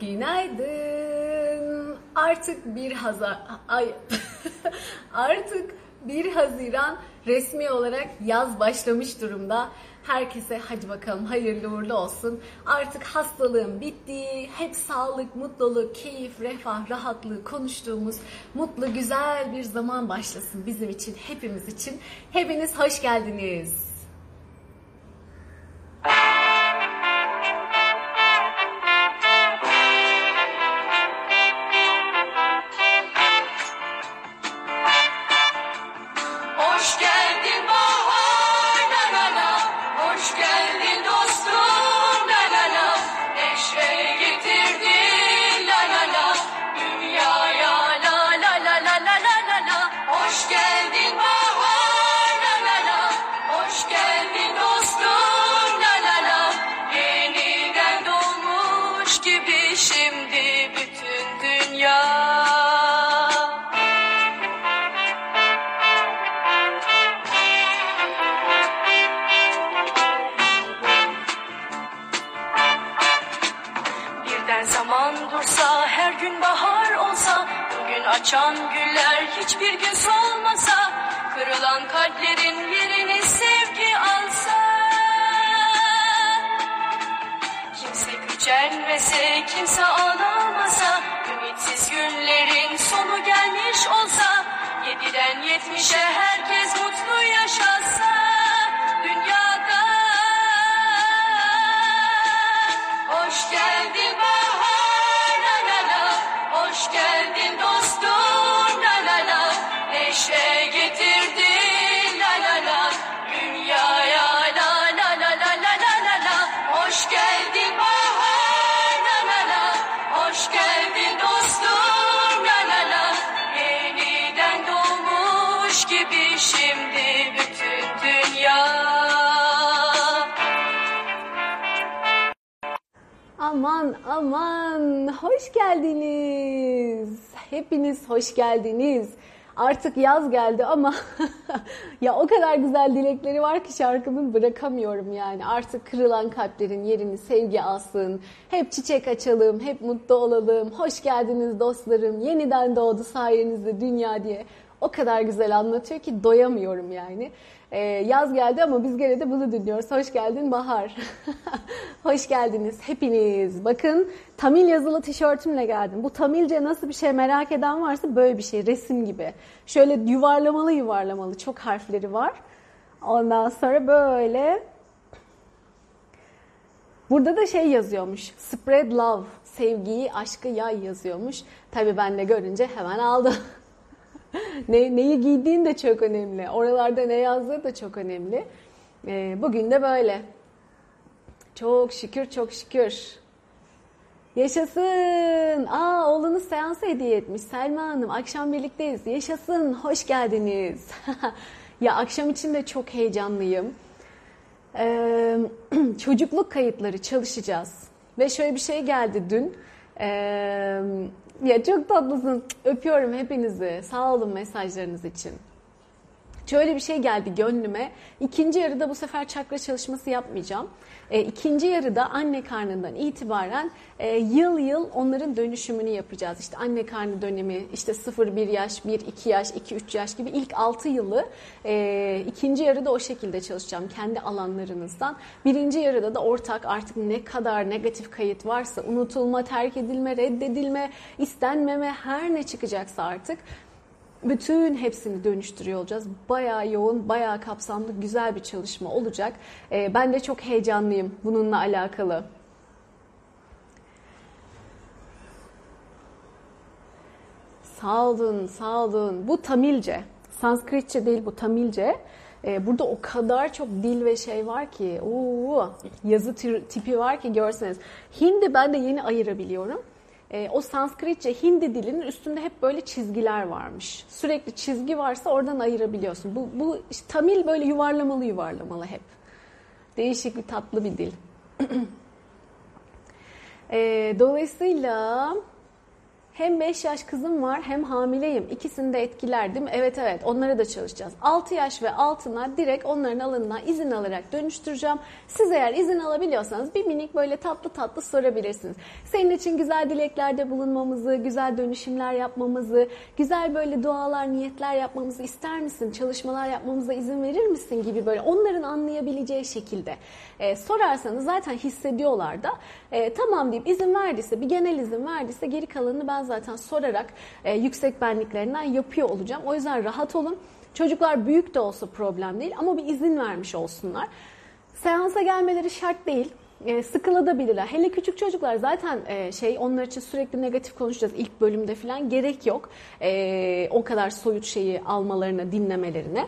Günaydın. Artık bir Hazar ay artık 1 Haziran resmi olarak yaz başlamış durumda. Herkese hadi bakalım hayırlı uğurlu olsun. Artık hastalığın bittiği, hep sağlık, mutluluk, keyif, refah, rahatlığı konuştuğumuz mutlu güzel bir zaman başlasın bizim için, hepimiz için. Hepiniz hoş geldiniz. Aman hoş geldiniz. Hepiniz hoş geldiniz. Artık yaz geldi ama ya o kadar güzel dilekleri var ki şarkımın bırakamıyorum yani. Artık kırılan kalplerin yerini sevgi alsın. Hep çiçek açalım, hep mutlu olalım. Hoş geldiniz dostlarım. Yeniden doğdu sayenizde dünya diye. O kadar güzel anlatıyor ki doyamıyorum yani. Ee, yaz geldi ama biz gene de bunu dinliyoruz. Hoş geldin Bahar. Hoş geldiniz hepiniz. Bakın Tamil yazılı tişörtümle geldim. Bu Tamilce nasıl bir şey merak eden varsa böyle bir şey resim gibi. Şöyle yuvarlamalı yuvarlamalı çok harfleri var. Ondan sonra böyle Burada da şey yazıyormuş. Spread love. Sevgiyi, aşkı yay yazıyormuş. Tabii ben de görünce hemen aldım. ne, neyi giydiğin de çok önemli. Oralarda ne yazdığı da çok önemli. Ee, bugün de böyle. Çok şükür, çok şükür. Yaşasın. Aa oğlunuz seansa hediye etmiş. Selma Hanım akşam birlikteyiz. Yaşasın. Hoş geldiniz. ya akşam için de çok heyecanlıyım. Ee, çocukluk kayıtları çalışacağız. Ve şöyle bir şey geldi dün. Ee, ya çok tatlısın. Öpüyorum hepinizi. Sağ olun mesajlarınız için. Şöyle bir şey geldi gönlüme. İkinci yarıda bu sefer çakra çalışması yapmayacağım. E, ikinci yarıda anne karnından itibaren e, yıl yıl onların dönüşümünü yapacağız. İşte anne karnı dönemi, işte 0-1 yaş, 1-2 yaş, 2-3 yaş gibi ilk 6 yılı e, ikinci yarıda o şekilde çalışacağım kendi alanlarınızdan. Birinci yarıda da ortak artık ne kadar negatif kayıt varsa unutulma, terk edilme, reddedilme, istenmeme her ne çıkacaksa artık bütün hepsini dönüştürüyor olacağız. Bayağı yoğun, bayağı kapsamlı, güzel bir çalışma olacak. Ee, ben de çok heyecanlıyım bununla alakalı. Sağ olun, sağ olun. Bu Tamilce. Sanskritçe değil bu Tamilce. Ee, burada o kadar çok dil ve şey var ki, oo, yazı tipi var ki görseniz. Hindi ben de yeni ayırabiliyorum. E, o Sanskritçe Hindi dilinin üstünde hep böyle çizgiler varmış. Sürekli çizgi varsa oradan ayırabiliyorsun. Bu, bu işte Tamil böyle yuvarlamalı yuvarlamalı hep. Değişik bir tatlı bir dil. e, dolayısıyla Hem 5 yaş kızım var hem hamileyim. İkisini de etkiler değil mi? Evet evet onlara da çalışacağız. 6 yaş ve altına direkt onların alanına izin alarak dönüştüreceğim. Siz eğer izin alabiliyorsanız bir minik böyle tatlı tatlı sorabilirsiniz. Senin için güzel dileklerde bulunmamızı, güzel dönüşümler yapmamızı, güzel böyle dualar, niyetler yapmamızı ister misin? Çalışmalar yapmamıza izin verir misin gibi böyle onların anlayabileceği şekilde e, sorarsanız zaten hissediyorlar da e, tamam deyip izin verdiyse bir genel izin verdiyse geri kalanını ben zaten sorarak e, yüksek benliklerinden yapıyor olacağım. O yüzden rahat olun. Çocuklar büyük de olsa problem değil ama bir izin vermiş olsunlar. Seansa gelmeleri şart değil. E, sıkılabilirler. Hele küçük çocuklar zaten e, şey onlar için sürekli negatif konuşacağız ilk bölümde falan gerek yok. E, o kadar soyut şeyi almalarına, dinlemelerine.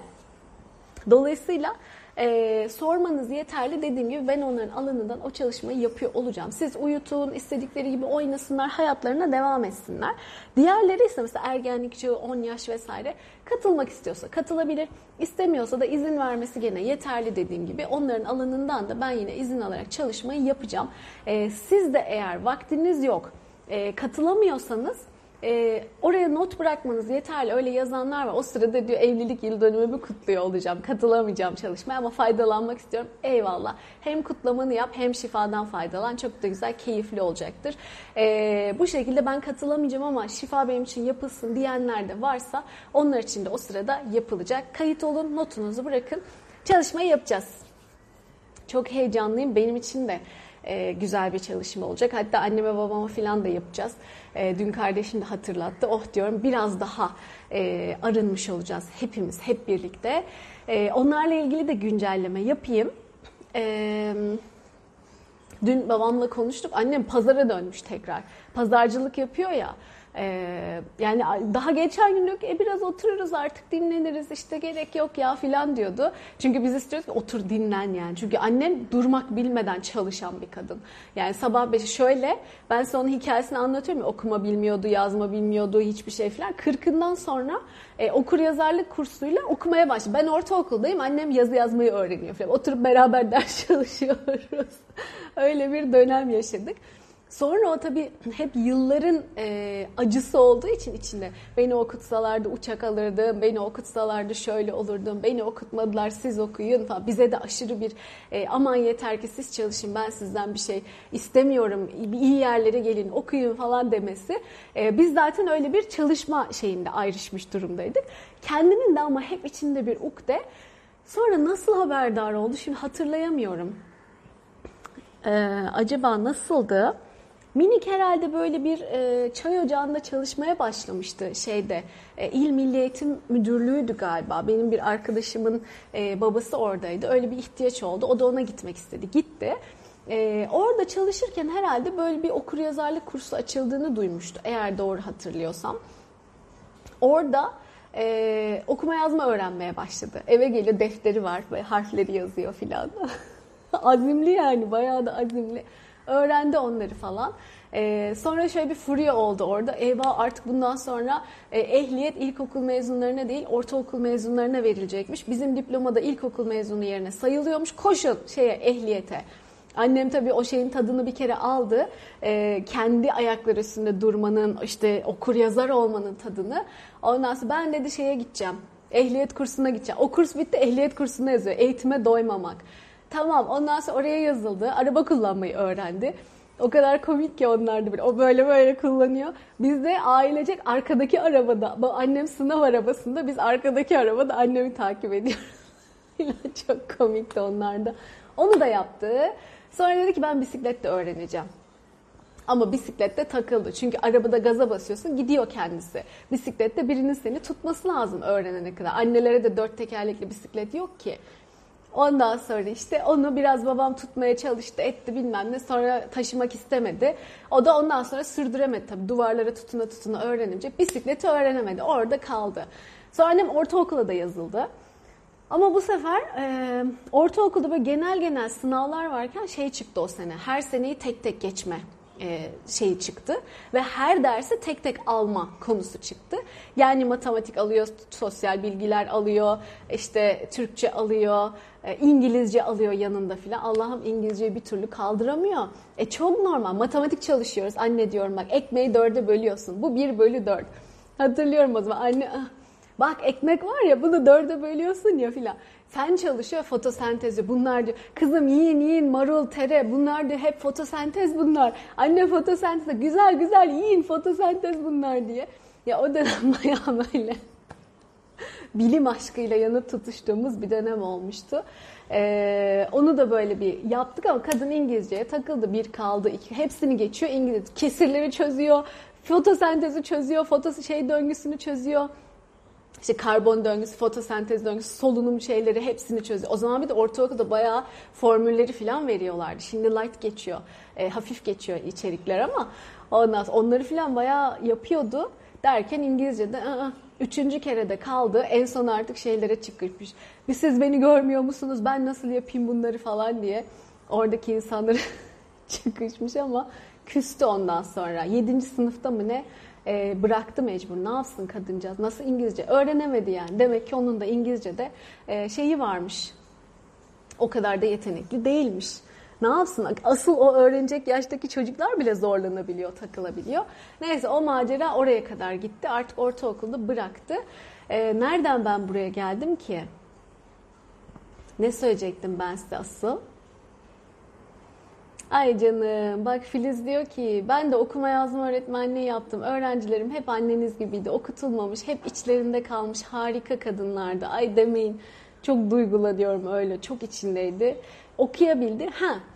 Dolayısıyla e, sormanız yeterli. Dediğim gibi ben onların alanından o çalışmayı yapıyor olacağım. Siz uyutun, istedikleri gibi oynasınlar, hayatlarına devam etsinler. Diğerleri ise mesela ergenlik çağı, 10 yaş vesaire katılmak istiyorsa katılabilir. İstemiyorsa da izin vermesi gene yeterli dediğim gibi. Onların alanından da ben yine izin alarak çalışmayı yapacağım. E, siz de eğer vaktiniz yok, e, katılamıyorsanız e, oraya not bırakmanız yeterli. Öyle yazanlar var. O sırada diyor evlilik yıl dönümümü kutluyor olacağım. Katılamayacağım çalışmaya ama faydalanmak istiyorum. Eyvallah. Hem kutlamanı yap hem şifadan faydalan. Çok da güzel, keyifli olacaktır. E, bu şekilde ben katılamayacağım ama şifa benim için yapılsın diyenler de varsa onlar için de o sırada yapılacak. Kayıt olun, notunuzu bırakın. Çalışmayı yapacağız. Çok heyecanlıyım. Benim için de e, güzel bir çalışma olacak. Hatta anneme babama falan da yapacağız. E, dün kardeşim de hatırlattı. Oh diyorum biraz daha e, arınmış olacağız hepimiz hep birlikte. E, onlarla ilgili de güncelleme yapayım. E, dün babamla konuştuk. Annem pazara dönmüş tekrar. Pazarcılık yapıyor ya. Ee, yani daha geçen gün diyor ki e, biraz otururuz artık dinleniriz işte gerek yok ya filan diyordu. Çünkü biz istiyoruz ki otur dinlen yani. Çünkü annem durmak bilmeden çalışan bir kadın. Yani sabah beşi şöyle ben size onun hikayesini anlatıyorum ya okuma bilmiyordu, yazma bilmiyordu hiçbir şey filan. Kırkından sonra e, okur yazarlık kursuyla okumaya başladı. Ben ortaokuldayım annem yazı yazmayı öğreniyor filan. Oturup beraber ders çalışıyoruz. Öyle bir dönem yaşadık. Sonra o tabii hep yılların e, acısı olduğu için içinde beni okutsalardı uçak alırdım, beni okutsalardı şöyle olurdum, beni okutmadılar siz okuyun falan. Bize de aşırı bir e, aman yeter ki siz çalışın ben sizden bir şey istemiyorum, iyi yerlere gelin okuyun falan demesi. E, biz zaten öyle bir çalışma şeyinde ayrışmış durumdaydık. Kendinin de ama hep içinde bir ukde. Sonra nasıl haberdar oldu şimdi hatırlayamıyorum. Ee, acaba nasıldı? Minik herhalde böyle bir e, çay ocağında çalışmaya başlamıştı şeyde. E, İl Milli Eğitim Müdürlüğü'ydü galiba. Benim bir arkadaşımın e, babası oradaydı. Öyle bir ihtiyaç oldu. O da ona gitmek istedi. Gitti. E, orada çalışırken herhalde böyle bir okur yazarlık kursu açıldığını duymuştu. Eğer doğru hatırlıyorsam. Orada e, okuma yazma öğrenmeye başladı. Eve geliyor defteri var ve harfleri yazıyor filan. azimli yani bayağı da azimli. Öğrendi onları falan. Ee, sonra şöyle bir furya oldu orada. Eyvah artık bundan sonra e, ehliyet ilkokul mezunlarına değil ortaokul mezunlarına verilecekmiş. Bizim diplomada ilkokul mezunu yerine sayılıyormuş. Koşun şeye ehliyete. Annem tabii o şeyin tadını bir kere aldı. Ee, kendi ayakları üstünde durmanın, işte okur yazar olmanın tadını. Ondan sonra ben dedi şeye gideceğim. Ehliyet kursuna gideceğim. O kurs bitti ehliyet kursuna yazıyor. Eğitime doymamak. Tamam ondan sonra oraya yazıldı. Araba kullanmayı öğrendi. O kadar komik ki onlar da böyle. O böyle böyle kullanıyor. Biz de ailecek arkadaki arabada. Annem sınav arabasında biz arkadaki arabada annemi takip ediyoruz. Çok komikti onlar da. Onu da yaptı. Sonra dedi ki ben bisiklet de öğreneceğim. Ama bisiklette takıldı. Çünkü arabada gaza basıyorsun gidiyor kendisi. Bisiklette birinin seni tutması lazım öğrenene kadar. Annelere de dört tekerlekli bisiklet yok ki. Ondan sonra işte onu biraz babam tutmaya çalıştı etti bilmem ne sonra taşımak istemedi. O da ondan sonra sürdüremedi tabii duvarlara tutuna tutuna öğrenince bisikleti öğrenemedi orada kaldı. Sonra annem ortaokula da yazıldı. Ama bu sefer e, ortaokulda böyle genel genel sınavlar varken şey çıktı o sene her seneyi tek tek geçme e, şeyi çıktı ve her dersi tek tek alma konusu çıktı. Yani matematik alıyor, sosyal bilgiler alıyor, işte Türkçe alıyor, İngilizce alıyor yanında filan. Allah'ım İngilizceyi bir türlü kaldıramıyor. E çok normal. Matematik çalışıyoruz. Anne diyorum bak ekmeği dörde bölüyorsun. Bu bir bölü dört. Hatırlıyorum o zaman anne ah, bak ekmek var ya bunu dörde bölüyorsun ya filan. Sen çalışıyor fotosentezi bunlar diyor. Kızım yiyin yiyin marul, tere bunlar diyor. Hep fotosentez bunlar. Anne fotosentez güzel güzel yiyin fotosentez bunlar diye. Ya o dönem bayağı böyle bilim aşkıyla yanıp tutuştuğumuz bir dönem olmuştu. Ee, onu da böyle bir yaptık ama kadın İngilizceye takıldı. Bir kaldı, iki. Hepsini geçiyor İngiliz. Kesirleri çözüyor, fotosentezi çözüyor, fotos şey döngüsünü çözüyor işte karbon döngüsü, fotosentez döngüsü, solunum şeyleri hepsini çözüyor. O zaman bir de ortaokulda bayağı formülleri falan veriyorlardı. Şimdi light geçiyor, e, hafif geçiyor içerikler ama ondan onları falan bayağı yapıyordu. Derken İngilizce'de ı-ı, üçüncü kere de kaldı. En son artık şeylere çıkmış. Bir siz beni görmüyor musunuz? Ben nasıl yapayım bunları falan diye. Oradaki insanları çıkışmış ama küstü ondan sonra. Yedinci sınıfta mı ne? e, bıraktı mecbur. Ne yapsın kadıncağız? Nasıl İngilizce? Öğrenemedi yani. Demek ki onun da İngilizce'de e, şeyi varmış. O kadar da yetenekli değilmiş. Ne yapsın? Asıl o öğrenecek yaştaki çocuklar bile zorlanabiliyor, takılabiliyor. Neyse o macera oraya kadar gitti. Artık ortaokulda bıraktı. E, nereden ben buraya geldim ki? Ne söyleyecektim ben size asıl? Ay canım bak Filiz diyor ki ben de okuma yazma öğretmenliği yaptım. Öğrencilerim hep anneniz gibiydi. Okutulmamış, hep içlerinde kalmış harika kadınlardı. Ay demeyin. Çok duygulanıyorum öyle. Çok içindeydi. Okuyabildi. Ha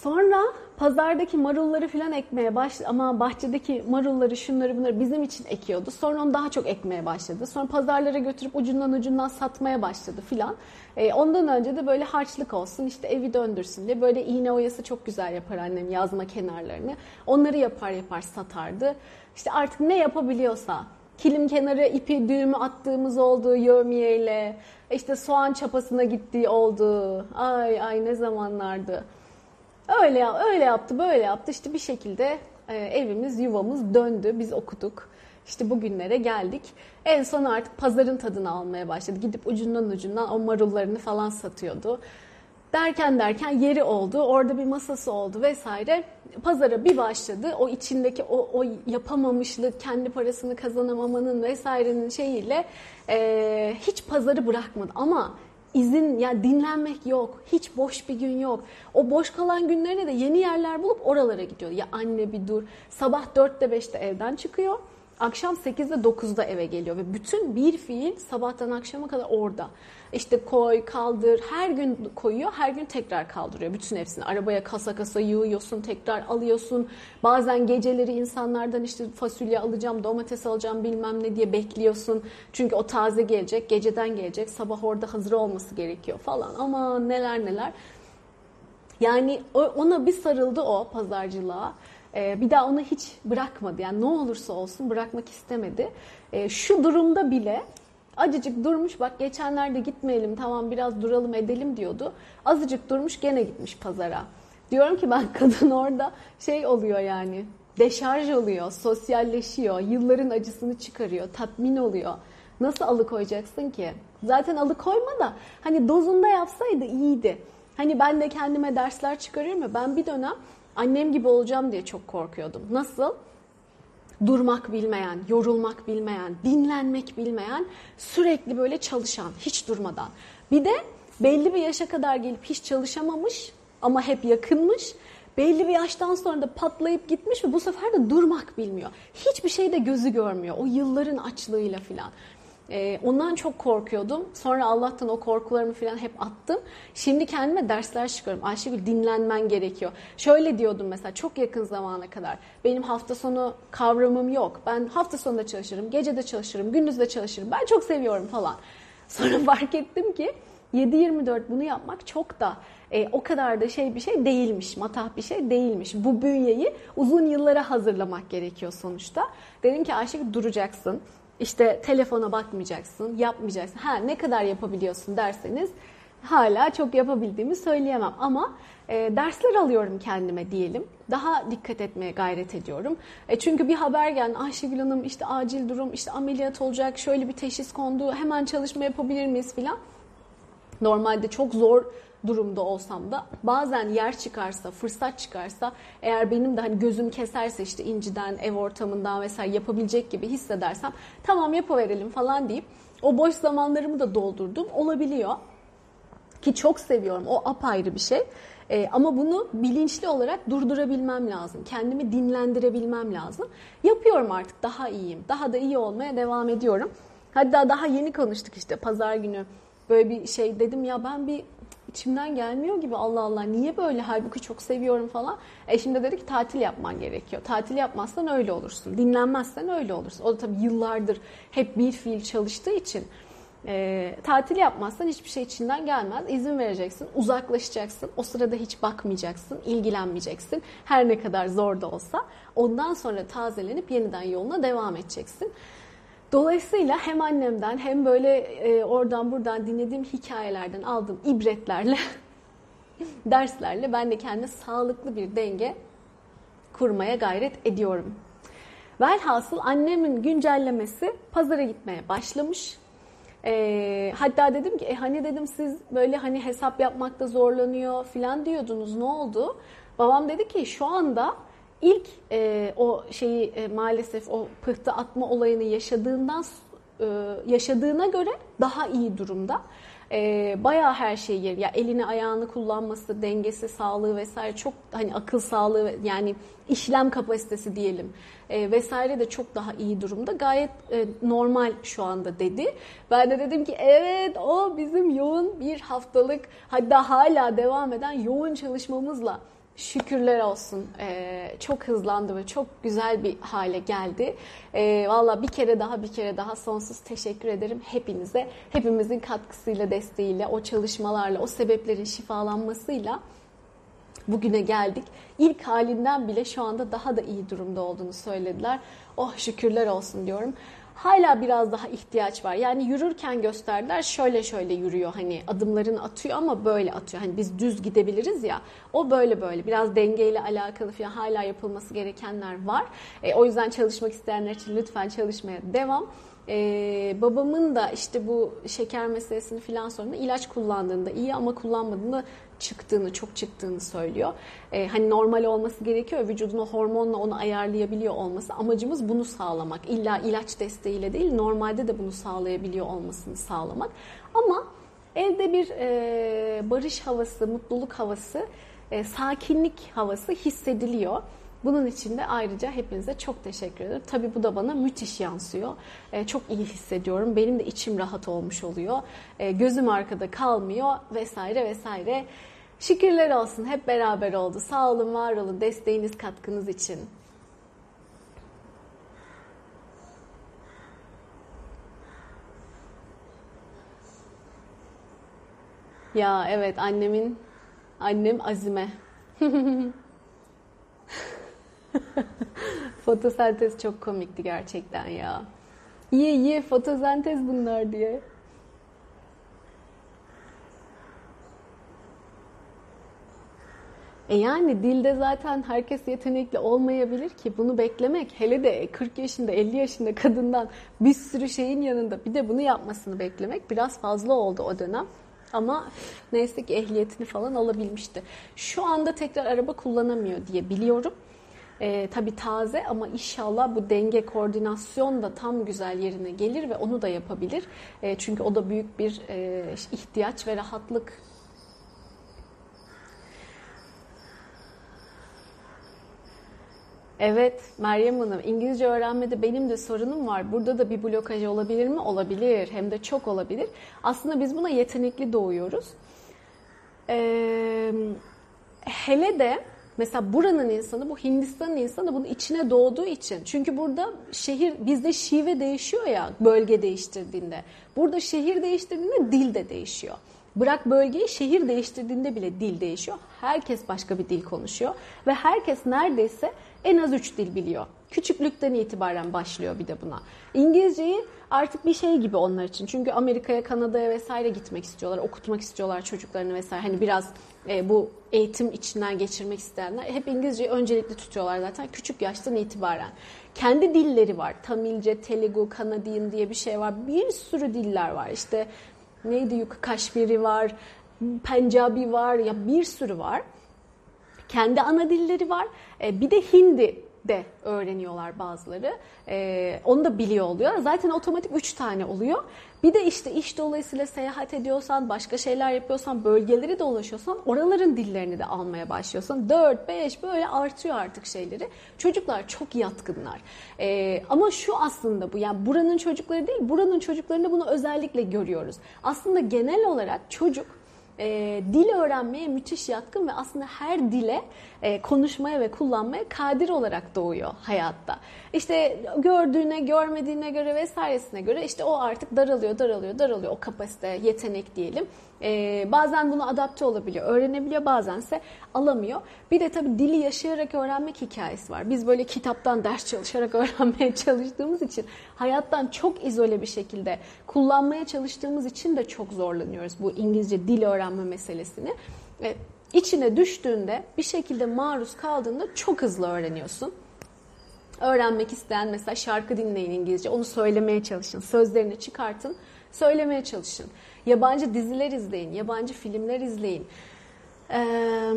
Sonra pazardaki marulları falan ekmeye başladı ama bahçedeki marulları şunları bunları bizim için ekiyordu. Sonra onu daha çok ekmeye başladı. Sonra pazarlara götürüp ucundan ucundan satmaya başladı filan. E, ondan önce de böyle harçlık olsun işte evi döndürsün diye böyle iğne oyası çok güzel yapar annem yazma kenarlarını. Onları yapar yapar satardı. İşte artık ne yapabiliyorsa kilim kenarı ipi düğümü attığımız oldu yövmiyeyle işte soğan çapasına gittiği oldu. Ay ay ne zamanlardı. Öyle öyle yaptı, böyle yaptı. İşte bir şekilde e, evimiz, yuvamız döndü. Biz okuduk. İşte bugünlere geldik. En son artık pazarın tadını almaya başladı. Gidip ucundan ucundan o marullarını falan satıyordu. Derken derken yeri oldu, orada bir masası oldu vesaire. Pazara bir başladı. O içindeki o, o yapamamışlık, kendi parasını kazanamamanın vesairenin şeyiyle e, hiç pazarı bırakmadı. Ama izin ya dinlenmek yok. Hiç boş bir gün yok. O boş kalan günlerine de yeni yerler bulup oralara gidiyor. Ya anne bir dur. Sabah 4'te 5'te evden çıkıyor. Akşam 8'de 9'da eve geliyor ve bütün bir fiil sabahtan akşama kadar orada. İşte koy, kaldır, her gün koyuyor, her gün tekrar kaldırıyor bütün hepsini. Arabaya kasa kasa yığıyorsun, tekrar alıyorsun. Bazen geceleri insanlardan işte fasulye alacağım, domates alacağım bilmem ne diye bekliyorsun. Çünkü o taze gelecek, geceden gelecek, sabah orada hazır olması gerekiyor falan. Ama neler neler. Yani ona bir sarıldı o pazarcılığa. Ee, bir daha onu hiç bırakmadı. Yani ne olursa olsun bırakmak istemedi. Ee, şu durumda bile acıcık durmuş bak geçenlerde gitmeyelim tamam biraz duralım edelim diyordu. Azıcık durmuş gene gitmiş pazara. Diyorum ki ben kadın orada şey oluyor yani deşarj oluyor, sosyalleşiyor, yılların acısını çıkarıyor, tatmin oluyor. Nasıl alıkoyacaksın ki? Zaten alıkoyma da hani dozunda yapsaydı iyiydi. Hani ben de kendime dersler çıkarıyorum ya ben bir dönem annem gibi olacağım diye çok korkuyordum. Nasıl? Durmak bilmeyen, yorulmak bilmeyen, dinlenmek bilmeyen, sürekli böyle çalışan, hiç durmadan. Bir de belli bir yaşa kadar gelip hiç çalışamamış ama hep yakınmış. Belli bir yaştan sonra da patlayıp gitmiş ve bu sefer de durmak bilmiyor. Hiçbir şeyde gözü görmüyor. O yılların açlığıyla filan. Ee, ondan çok korkuyordum. Sonra Allah'tan o korkularımı falan hep attım. Şimdi kendime dersler çıkıyorum. Ayşegül dinlenmen gerekiyor. Şöyle diyordum mesela çok yakın zamana kadar. Benim hafta sonu kavramım yok. Ben hafta sonunda çalışırım, gece de çalışırım, gündüz de çalışırım. Ben çok seviyorum falan. Sonra fark ettim ki 7-24 bunu yapmak çok da e, o kadar da şey bir şey değilmiş, matah bir şey değilmiş. Bu bünyeyi uzun yıllara hazırlamak gerekiyor sonuçta. Dedim ki Ayşegül duracaksın işte telefona bakmayacaksın, yapmayacaksın. Ha ne kadar yapabiliyorsun derseniz hala çok yapabildiğimi söyleyemem ama e, dersler alıyorum kendime diyelim. Daha dikkat etmeye gayret ediyorum. E, çünkü bir haber geldi. Ayşegül Hanım işte acil durum, işte ameliyat olacak, şöyle bir teşhis kondu, hemen çalışma yapabilir miyiz filan. Normalde çok zor durumda olsam da bazen yer çıkarsa, fırsat çıkarsa eğer benim de hani gözüm keserse işte inciden, ev ortamından vesaire yapabilecek gibi hissedersem tamam yapıverelim falan deyip o boş zamanlarımı da doldurdum olabiliyor. Ki çok seviyorum. O apayrı bir şey. Ee, ama bunu bilinçli olarak durdurabilmem lazım. Kendimi dinlendirebilmem lazım. Yapıyorum artık. Daha iyiyim. Daha da iyi olmaya devam ediyorum. Hatta daha yeni konuştuk işte pazar günü. Böyle bir şey dedim ya ben bir içimden gelmiyor gibi Allah Allah niye böyle halbuki çok seviyorum falan. Eşim de dedi ki tatil yapman gerekiyor. Tatil yapmazsan öyle olursun. Dinlenmezsen öyle olursun. O da tabii yıllardır hep bir fiil çalıştığı için e, tatil yapmazsan hiçbir şey içinden gelmez. İzin vereceksin, uzaklaşacaksın. O sırada hiç bakmayacaksın, ilgilenmeyeceksin. Her ne kadar zor da olsa. Ondan sonra tazelenip yeniden yoluna devam edeceksin. Dolayısıyla hem annemden hem böyle e, oradan buradan dinlediğim hikayelerden aldığım ibretlerle, derslerle ben de kendi sağlıklı bir denge kurmaya gayret ediyorum. Velhasıl annemin güncellemesi pazara gitmeye başlamış. E, hatta dedim ki e, hani dedim siz böyle hani hesap yapmakta zorlanıyor filan diyordunuz ne oldu? Babam dedi ki şu anda ilk e, o şeyi e, maalesef o pıhtı atma olayını yaşadığından e, yaşadığına göre daha iyi durumda. E, bayağı her şey yer. Ya elini ayağını kullanması, dengesi, sağlığı vesaire çok hani akıl sağlığı yani işlem kapasitesi diyelim e, vesaire de çok daha iyi durumda. Gayet e, normal şu anda dedi. Ben de dedim ki evet o bizim yoğun bir haftalık hatta hala devam eden yoğun çalışmamızla Şükürler olsun. Ee, çok hızlandı ve çok güzel bir hale geldi. Ee, Valla bir kere daha bir kere daha sonsuz teşekkür ederim hepinize. Hepimizin katkısıyla, desteğiyle, o çalışmalarla, o sebeplerin şifalanmasıyla bugüne geldik. İlk halinden bile şu anda daha da iyi durumda olduğunu söylediler. Oh şükürler olsun diyorum hala biraz daha ihtiyaç var. Yani yürürken gösterdiler şöyle şöyle yürüyor hani adımlarını atıyor ama böyle atıyor. Hani biz düz gidebiliriz ya o böyle böyle biraz dengeyle alakalı falan hala yapılması gerekenler var. E, o yüzden çalışmak isteyenler için lütfen çalışmaya devam. Ee, babamın da işte bu şeker meselesini filan sonra ilaç kullandığında iyi ama kullanmadığında çıktığını, çok çıktığını söylüyor. Ee, hani normal olması gerekiyor. Vücudunu hormonla onu ayarlayabiliyor olması. Amacımız bunu sağlamak. İlla ilaç desteğiyle değil, normalde de bunu sağlayabiliyor olmasını sağlamak. Ama evde bir e, barış havası, mutluluk havası, e, sakinlik havası hissediliyor. Bunun için de ayrıca hepinize çok teşekkür ederim. Tabii bu da bana müthiş yansıyor. E, çok iyi hissediyorum. Benim de içim rahat olmuş oluyor. E, gözüm arkada kalmıyor vesaire vesaire. Şükürler olsun hep beraber oldu. Sağ olun, var olun desteğiniz, katkınız için. Ya evet annemin annem Azime. Fotosentez çok komikti gerçekten ya. Ye ye fotosentez bunlar diye. E yani dilde zaten herkes yetenekli olmayabilir ki bunu beklemek hele de 40 yaşında 50 yaşında kadından bir sürü şeyin yanında bir de bunu yapmasını beklemek biraz fazla oldu o dönem. Ama neyse ki ehliyetini falan alabilmişti. Şu anda tekrar araba kullanamıyor diye biliyorum. E, tabii taze ama inşallah bu denge koordinasyon da tam güzel yerine gelir ve onu da yapabilir. E, çünkü o da büyük bir e, ihtiyaç ve rahatlık Evet Meryem Hanım İngilizce öğrenmede benim de sorunum var. Burada da bir blokaj olabilir mi? Olabilir. Hem de çok olabilir. Aslında biz buna yetenekli doğuyoruz. Ee, hele de mesela buranın insanı, bu Hindistan'ın insanı bunun içine doğduğu için. Çünkü burada şehir, bizde şive değişiyor ya bölge değiştirdiğinde. Burada şehir değiştirdiğinde dil de değişiyor. Bırak bölgeyi şehir değiştirdiğinde bile dil değişiyor. Herkes başka bir dil konuşuyor ve herkes neredeyse en az üç dil biliyor. Küçüklükten itibaren başlıyor bir de buna. İngilizceyi artık bir şey gibi onlar için. Çünkü Amerika'ya, Kanada'ya vesaire gitmek istiyorlar, okutmak istiyorlar çocuklarını vesaire. Hani biraz e, bu eğitim içinden geçirmek isteyenler hep İngilizceyi öncelikli tutuyorlar zaten küçük yaştan itibaren. Kendi dilleri var. Tamilce, Telugu, Kanadiyan diye bir şey var. Bir sürü diller var. İşte neydi Kaşmiri var, Pencabi var ya bir sürü var. Kendi ana dilleri var. E, bir de Hindi de öğreniyorlar bazıları. Ee, onu da biliyor oluyor. Zaten otomatik 3 tane oluyor. Bir de işte iş dolayısıyla seyahat ediyorsan, başka şeyler yapıyorsan, bölgeleri dolaşıyorsan oraların dillerini de almaya başlıyorsan 4, 5 böyle artıyor artık şeyleri. Çocuklar çok yatkınlar. Ee, ama şu aslında bu yani buranın çocukları değil, buranın çocuklarında bunu özellikle görüyoruz. Aslında genel olarak çocuk e, dil öğrenmeye müthiş yatkın ve aslında her dile e, konuşmaya ve kullanmaya kadir olarak doğuyor hayatta. İşte gördüğüne, görmediğine göre vesairesine göre işte o artık daralıyor, daralıyor, daralıyor o kapasite, yetenek diyelim. Ee, bazen bunu adapte olabiliyor, öğrenebiliyor, bazense alamıyor. Bir de tabii dili yaşayarak öğrenmek hikayesi var. Biz böyle kitaptan ders çalışarak öğrenmeye çalıştığımız için hayattan çok izole bir şekilde kullanmaya çalıştığımız için de çok zorlanıyoruz bu İngilizce dil öğrenme meselesini. Ee, içine düştüğünde bir şekilde maruz kaldığında çok hızlı öğreniyorsun. Öğrenmek isteyen mesela şarkı dinleyin İngilizce, onu söylemeye çalışın, sözlerini çıkartın, söylemeye çalışın. Yabancı diziler izleyin, yabancı filmler izleyin. Ee,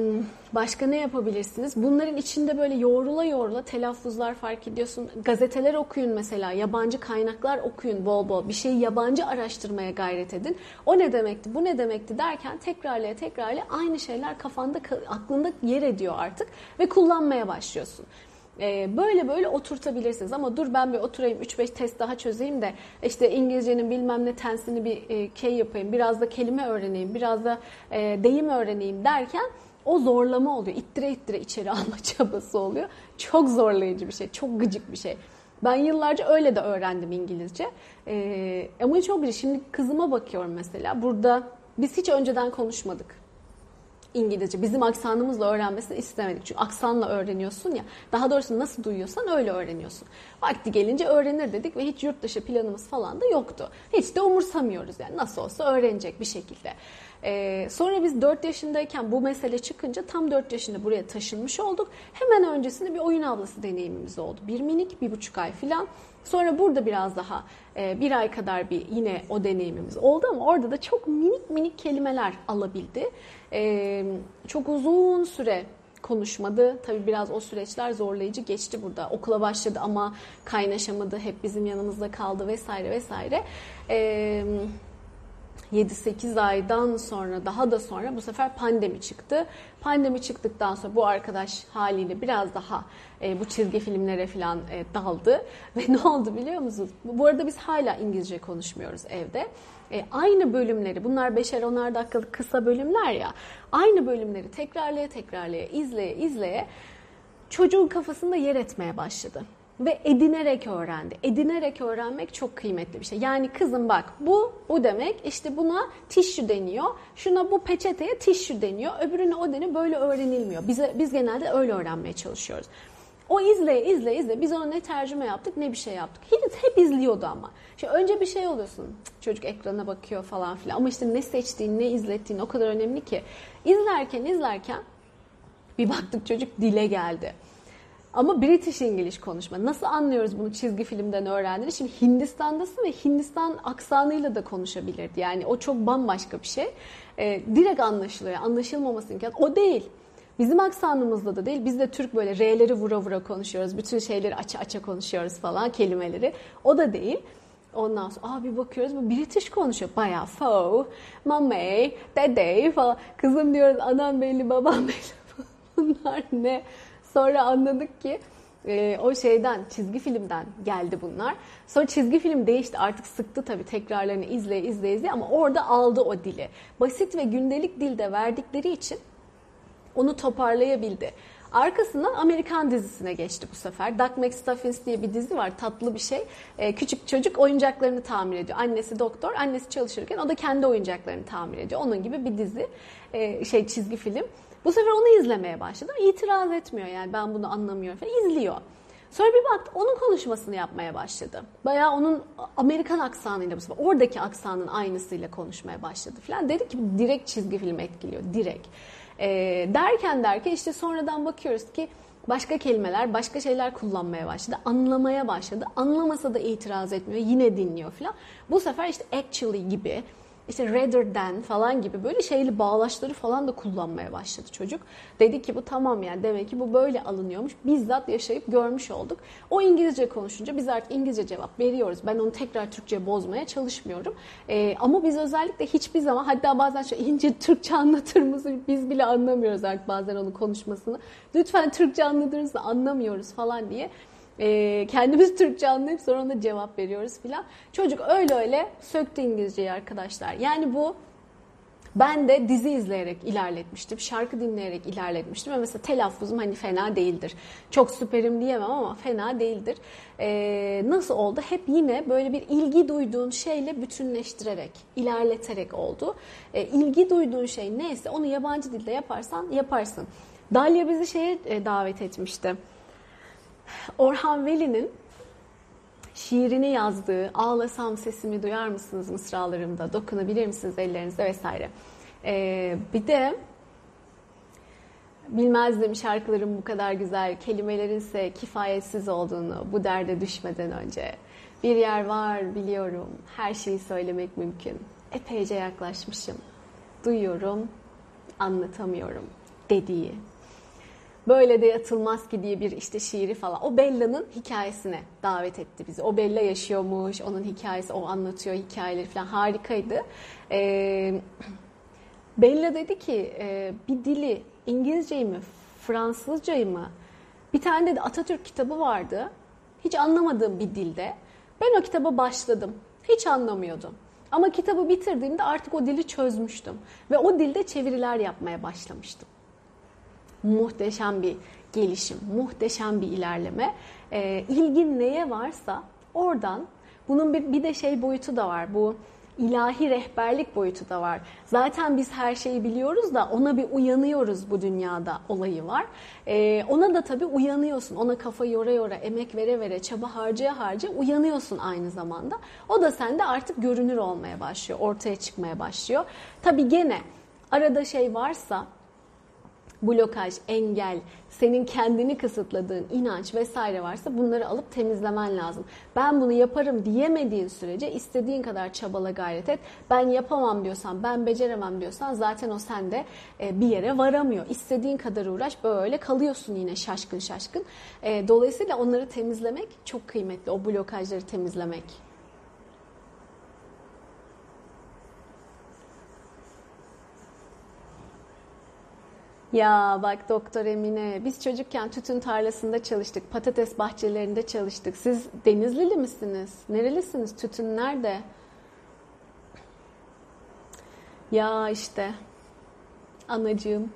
başka ne yapabilirsiniz? Bunların içinde böyle yoğrula yoğrula telaffuzlar fark ediyorsun. Gazeteler okuyun mesela, yabancı kaynaklar okuyun bol bol. Bir şeyi yabancı araştırmaya gayret edin. O ne demekti, bu ne demekti derken tekrarlaya tekrarlaya aynı şeyler kafanda, aklında yer ediyor artık ve kullanmaya başlıyorsun. Ee, böyle böyle oturtabilirsiniz ama dur ben bir oturayım 3-5 test daha çözeyim de işte İngilizcenin bilmem ne tensini bir e, yapayım biraz da kelime öğreneyim biraz da e, deyim öğreneyim derken o zorlama oluyor. İttire ittire içeri alma çabası oluyor. Çok zorlayıcı bir şey, çok gıcık bir şey. Ben yıllarca öyle de öğrendim İngilizce. Ee, ama çok gıcık. Şimdi kızıma bakıyorum mesela. Burada biz hiç önceden konuşmadık. İngilizce bizim aksanımızla öğrenmesini istemedik. Çünkü aksanla öğreniyorsun ya. Daha doğrusu nasıl duyuyorsan öyle öğreniyorsun. Vakti gelince öğrenir dedik ve hiç yurt dışı planımız falan da yoktu. Hiç de umursamıyoruz yani nasıl olsa öğrenecek bir şekilde. Ee, sonra biz 4 yaşındayken bu mesele çıkınca tam 4 yaşında buraya taşınmış olduk. Hemen öncesinde bir oyun ablası deneyimimiz oldu. Bir minik, bir buçuk ay falan. Sonra burada biraz daha e, bir ay kadar bir yine o deneyimimiz oldu ama orada da çok minik minik kelimeler alabildi. E, çok uzun süre konuşmadı. Tabii biraz o süreçler zorlayıcı geçti burada. Okula başladı ama kaynaşamadı. Hep bizim yanımızda kaldı vesaire vesaire. Eee 7-8 aydan sonra daha da sonra bu sefer pandemi çıktı. Pandemi çıktıktan sonra bu arkadaş haliyle biraz daha e, bu çizgi filmlere falan e, daldı. Ve ne oldu biliyor musunuz? Bu arada biz hala İngilizce konuşmuyoruz evde. E, aynı bölümleri, bunlar beşer onar dakikalık kısa bölümler ya. Aynı bölümleri tekrarlaya tekrarlaya, izleye izleye çocuğun kafasında yer etmeye başladı ve edinerek öğrendi. Edinerek öğrenmek çok kıymetli bir şey. Yani kızım bak bu bu demek işte buna tişü deniyor. Şuna bu peçeteye tişü deniyor. Öbürüne o deniyor. Böyle öğrenilmiyor. Bize, biz genelde öyle öğrenmeye çalışıyoruz. O izle izle izle biz ona ne tercüme yaptık ne bir şey yaptık. Hep, hep izliyordu ama. Şimdi önce bir şey oluyorsun. Çocuk ekrana bakıyor falan filan. Ama işte ne seçtiğin ne izlettiğin o kadar önemli ki. İzlerken izlerken bir baktık çocuk dile geldi. Ama British English konuşma. Nasıl anlıyoruz bunu çizgi filmden öğrendiğini? Şimdi Hindistan'dasın ve Hindistan aksanıyla da konuşabilirdi. Yani o çok bambaşka bir şey. Ee, direkt anlaşılıyor. Anlaşılmaması imkanı. O değil. Bizim aksanımızda da değil. Biz de Türk böyle R'leri vura vura konuşuyoruz. Bütün şeyleri aça aça konuşuyoruz falan kelimeleri. O da değil. Ondan sonra Aa, bir bakıyoruz bu British konuşuyor. Bayağı fo, mame, dede falan. Kızım diyoruz anam belli babam belli. Bunlar ne? Sonra anladık ki e, o şeyden çizgi filmden geldi bunlar. Sonra çizgi film değişti artık sıktı tabii tekrarlarını izleye izleye izleye ama orada aldı o dili. Basit ve gündelik dilde verdikleri için onu toparlayabildi. Arkasından Amerikan dizisine geçti bu sefer. Doug McStuffins diye bir dizi var. Tatlı bir şey. Ee, küçük çocuk oyuncaklarını tamir ediyor. Annesi doktor, annesi çalışırken o da kendi oyuncaklarını tamir ediyor. Onun gibi bir dizi, e, şey çizgi film. Bu sefer onu izlemeye başladım. İtiraz etmiyor yani ben bunu anlamıyorum falan. İzliyor. Sonra bir baktı onun konuşmasını yapmaya başladı. Bayağı onun Amerikan aksanıyla bu sefer oradaki aksanın aynısıyla konuşmaya başladı falan. Dedi ki direkt çizgi film etkiliyor, direkt. E, derken derken işte sonradan bakıyoruz ki başka kelimeler, başka şeyler kullanmaya başladı. Anlamaya başladı. Anlamasa da itiraz etmiyor. Yine dinliyor falan. Bu sefer işte actually gibi işte rather than falan gibi böyle şeyli bağlaçları falan da kullanmaya başladı çocuk. Dedi ki bu tamam yani demek ki bu böyle alınıyormuş. Bizzat yaşayıp görmüş olduk. O İngilizce konuşunca biz artık İngilizce cevap veriyoruz. Ben onu tekrar Türkçe bozmaya çalışmıyorum. Ee, ama biz özellikle hiçbir zaman hatta bazen şu ince Türkçe anlatır mısın biz bile anlamıyoruz artık bazen onun konuşmasını. Lütfen Türkçe anladığınızda anlamıyoruz falan diye e, kendimiz Türkçe anlayıp sonra ona cevap veriyoruz filan. Çocuk öyle öyle söktü İngilizceyi arkadaşlar. Yani bu ben de dizi izleyerek ilerletmiştim. Şarkı dinleyerek ilerletmiştim. Ve mesela telaffuzum hani fena değildir. Çok süperim diyemem ama fena değildir. Ee, nasıl oldu? Hep yine böyle bir ilgi duyduğun şeyle bütünleştirerek, ilerleterek oldu. Ee, ilgi duyduğun şey neyse onu yabancı dilde yaparsan yaparsın. Dalia bizi şeye e, davet etmişti. Orhan Veli'nin şiirini yazdığı Ağlasam sesimi duyar mısınız mısralarımda, dokunabilir misiniz ellerinizde vesaire. Ee, bir de bilmezdim şarkıların bu kadar güzel, kelimelerin ise kifayetsiz olduğunu bu derde düşmeden önce. Bir yer var biliyorum, her şeyi söylemek mümkün. Epeyce yaklaşmışım, duyuyorum, anlatamıyorum dediği böyle de yatılmaz ki diye bir işte şiiri falan. O Bella'nın hikayesine davet etti bizi. O Bella yaşıyormuş, onun hikayesi, o anlatıyor hikayeleri falan harikaydı. Ee, Bella dedi ki e, bir dili İngilizceyi mi, Fransızcayı mı? Bir tane de Atatürk kitabı vardı. Hiç anlamadığım bir dilde. Ben o kitaba başladım. Hiç anlamıyordum. Ama kitabı bitirdiğimde artık o dili çözmüştüm. Ve o dilde çeviriler yapmaya başlamıştım muhteşem bir gelişim, muhteşem bir ilerleme. E, ilgin neye varsa oradan bunun bir, bir de şey boyutu da var. Bu ilahi rehberlik boyutu da var. Zaten biz her şeyi biliyoruz da ona bir uyanıyoruz bu dünyada olayı var. Ee, ona da tabii uyanıyorsun. Ona kafa yora yora, emek vere vere, çaba harcaya harcaya uyanıyorsun aynı zamanda. O da sende artık görünür olmaya başlıyor, ortaya çıkmaya başlıyor. Tabii gene arada şey varsa blokaj, engel, senin kendini kısıtladığın inanç vesaire varsa bunları alıp temizlemen lazım. Ben bunu yaparım diyemediğin sürece istediğin kadar çabala gayret et. Ben yapamam diyorsan, ben beceremem diyorsan zaten o sende e, bir yere varamıyor. İstediğin kadar uğraş böyle kalıyorsun yine şaşkın şaşkın. E, dolayısıyla onları temizlemek çok kıymetli. O blokajları temizlemek. Ya bak Doktor Emine, biz çocukken tütün tarlasında çalıştık, patates bahçelerinde çalıştık. Siz Denizlili misiniz? Nerelisiniz? Tütün nerede? Ya işte, anacığım.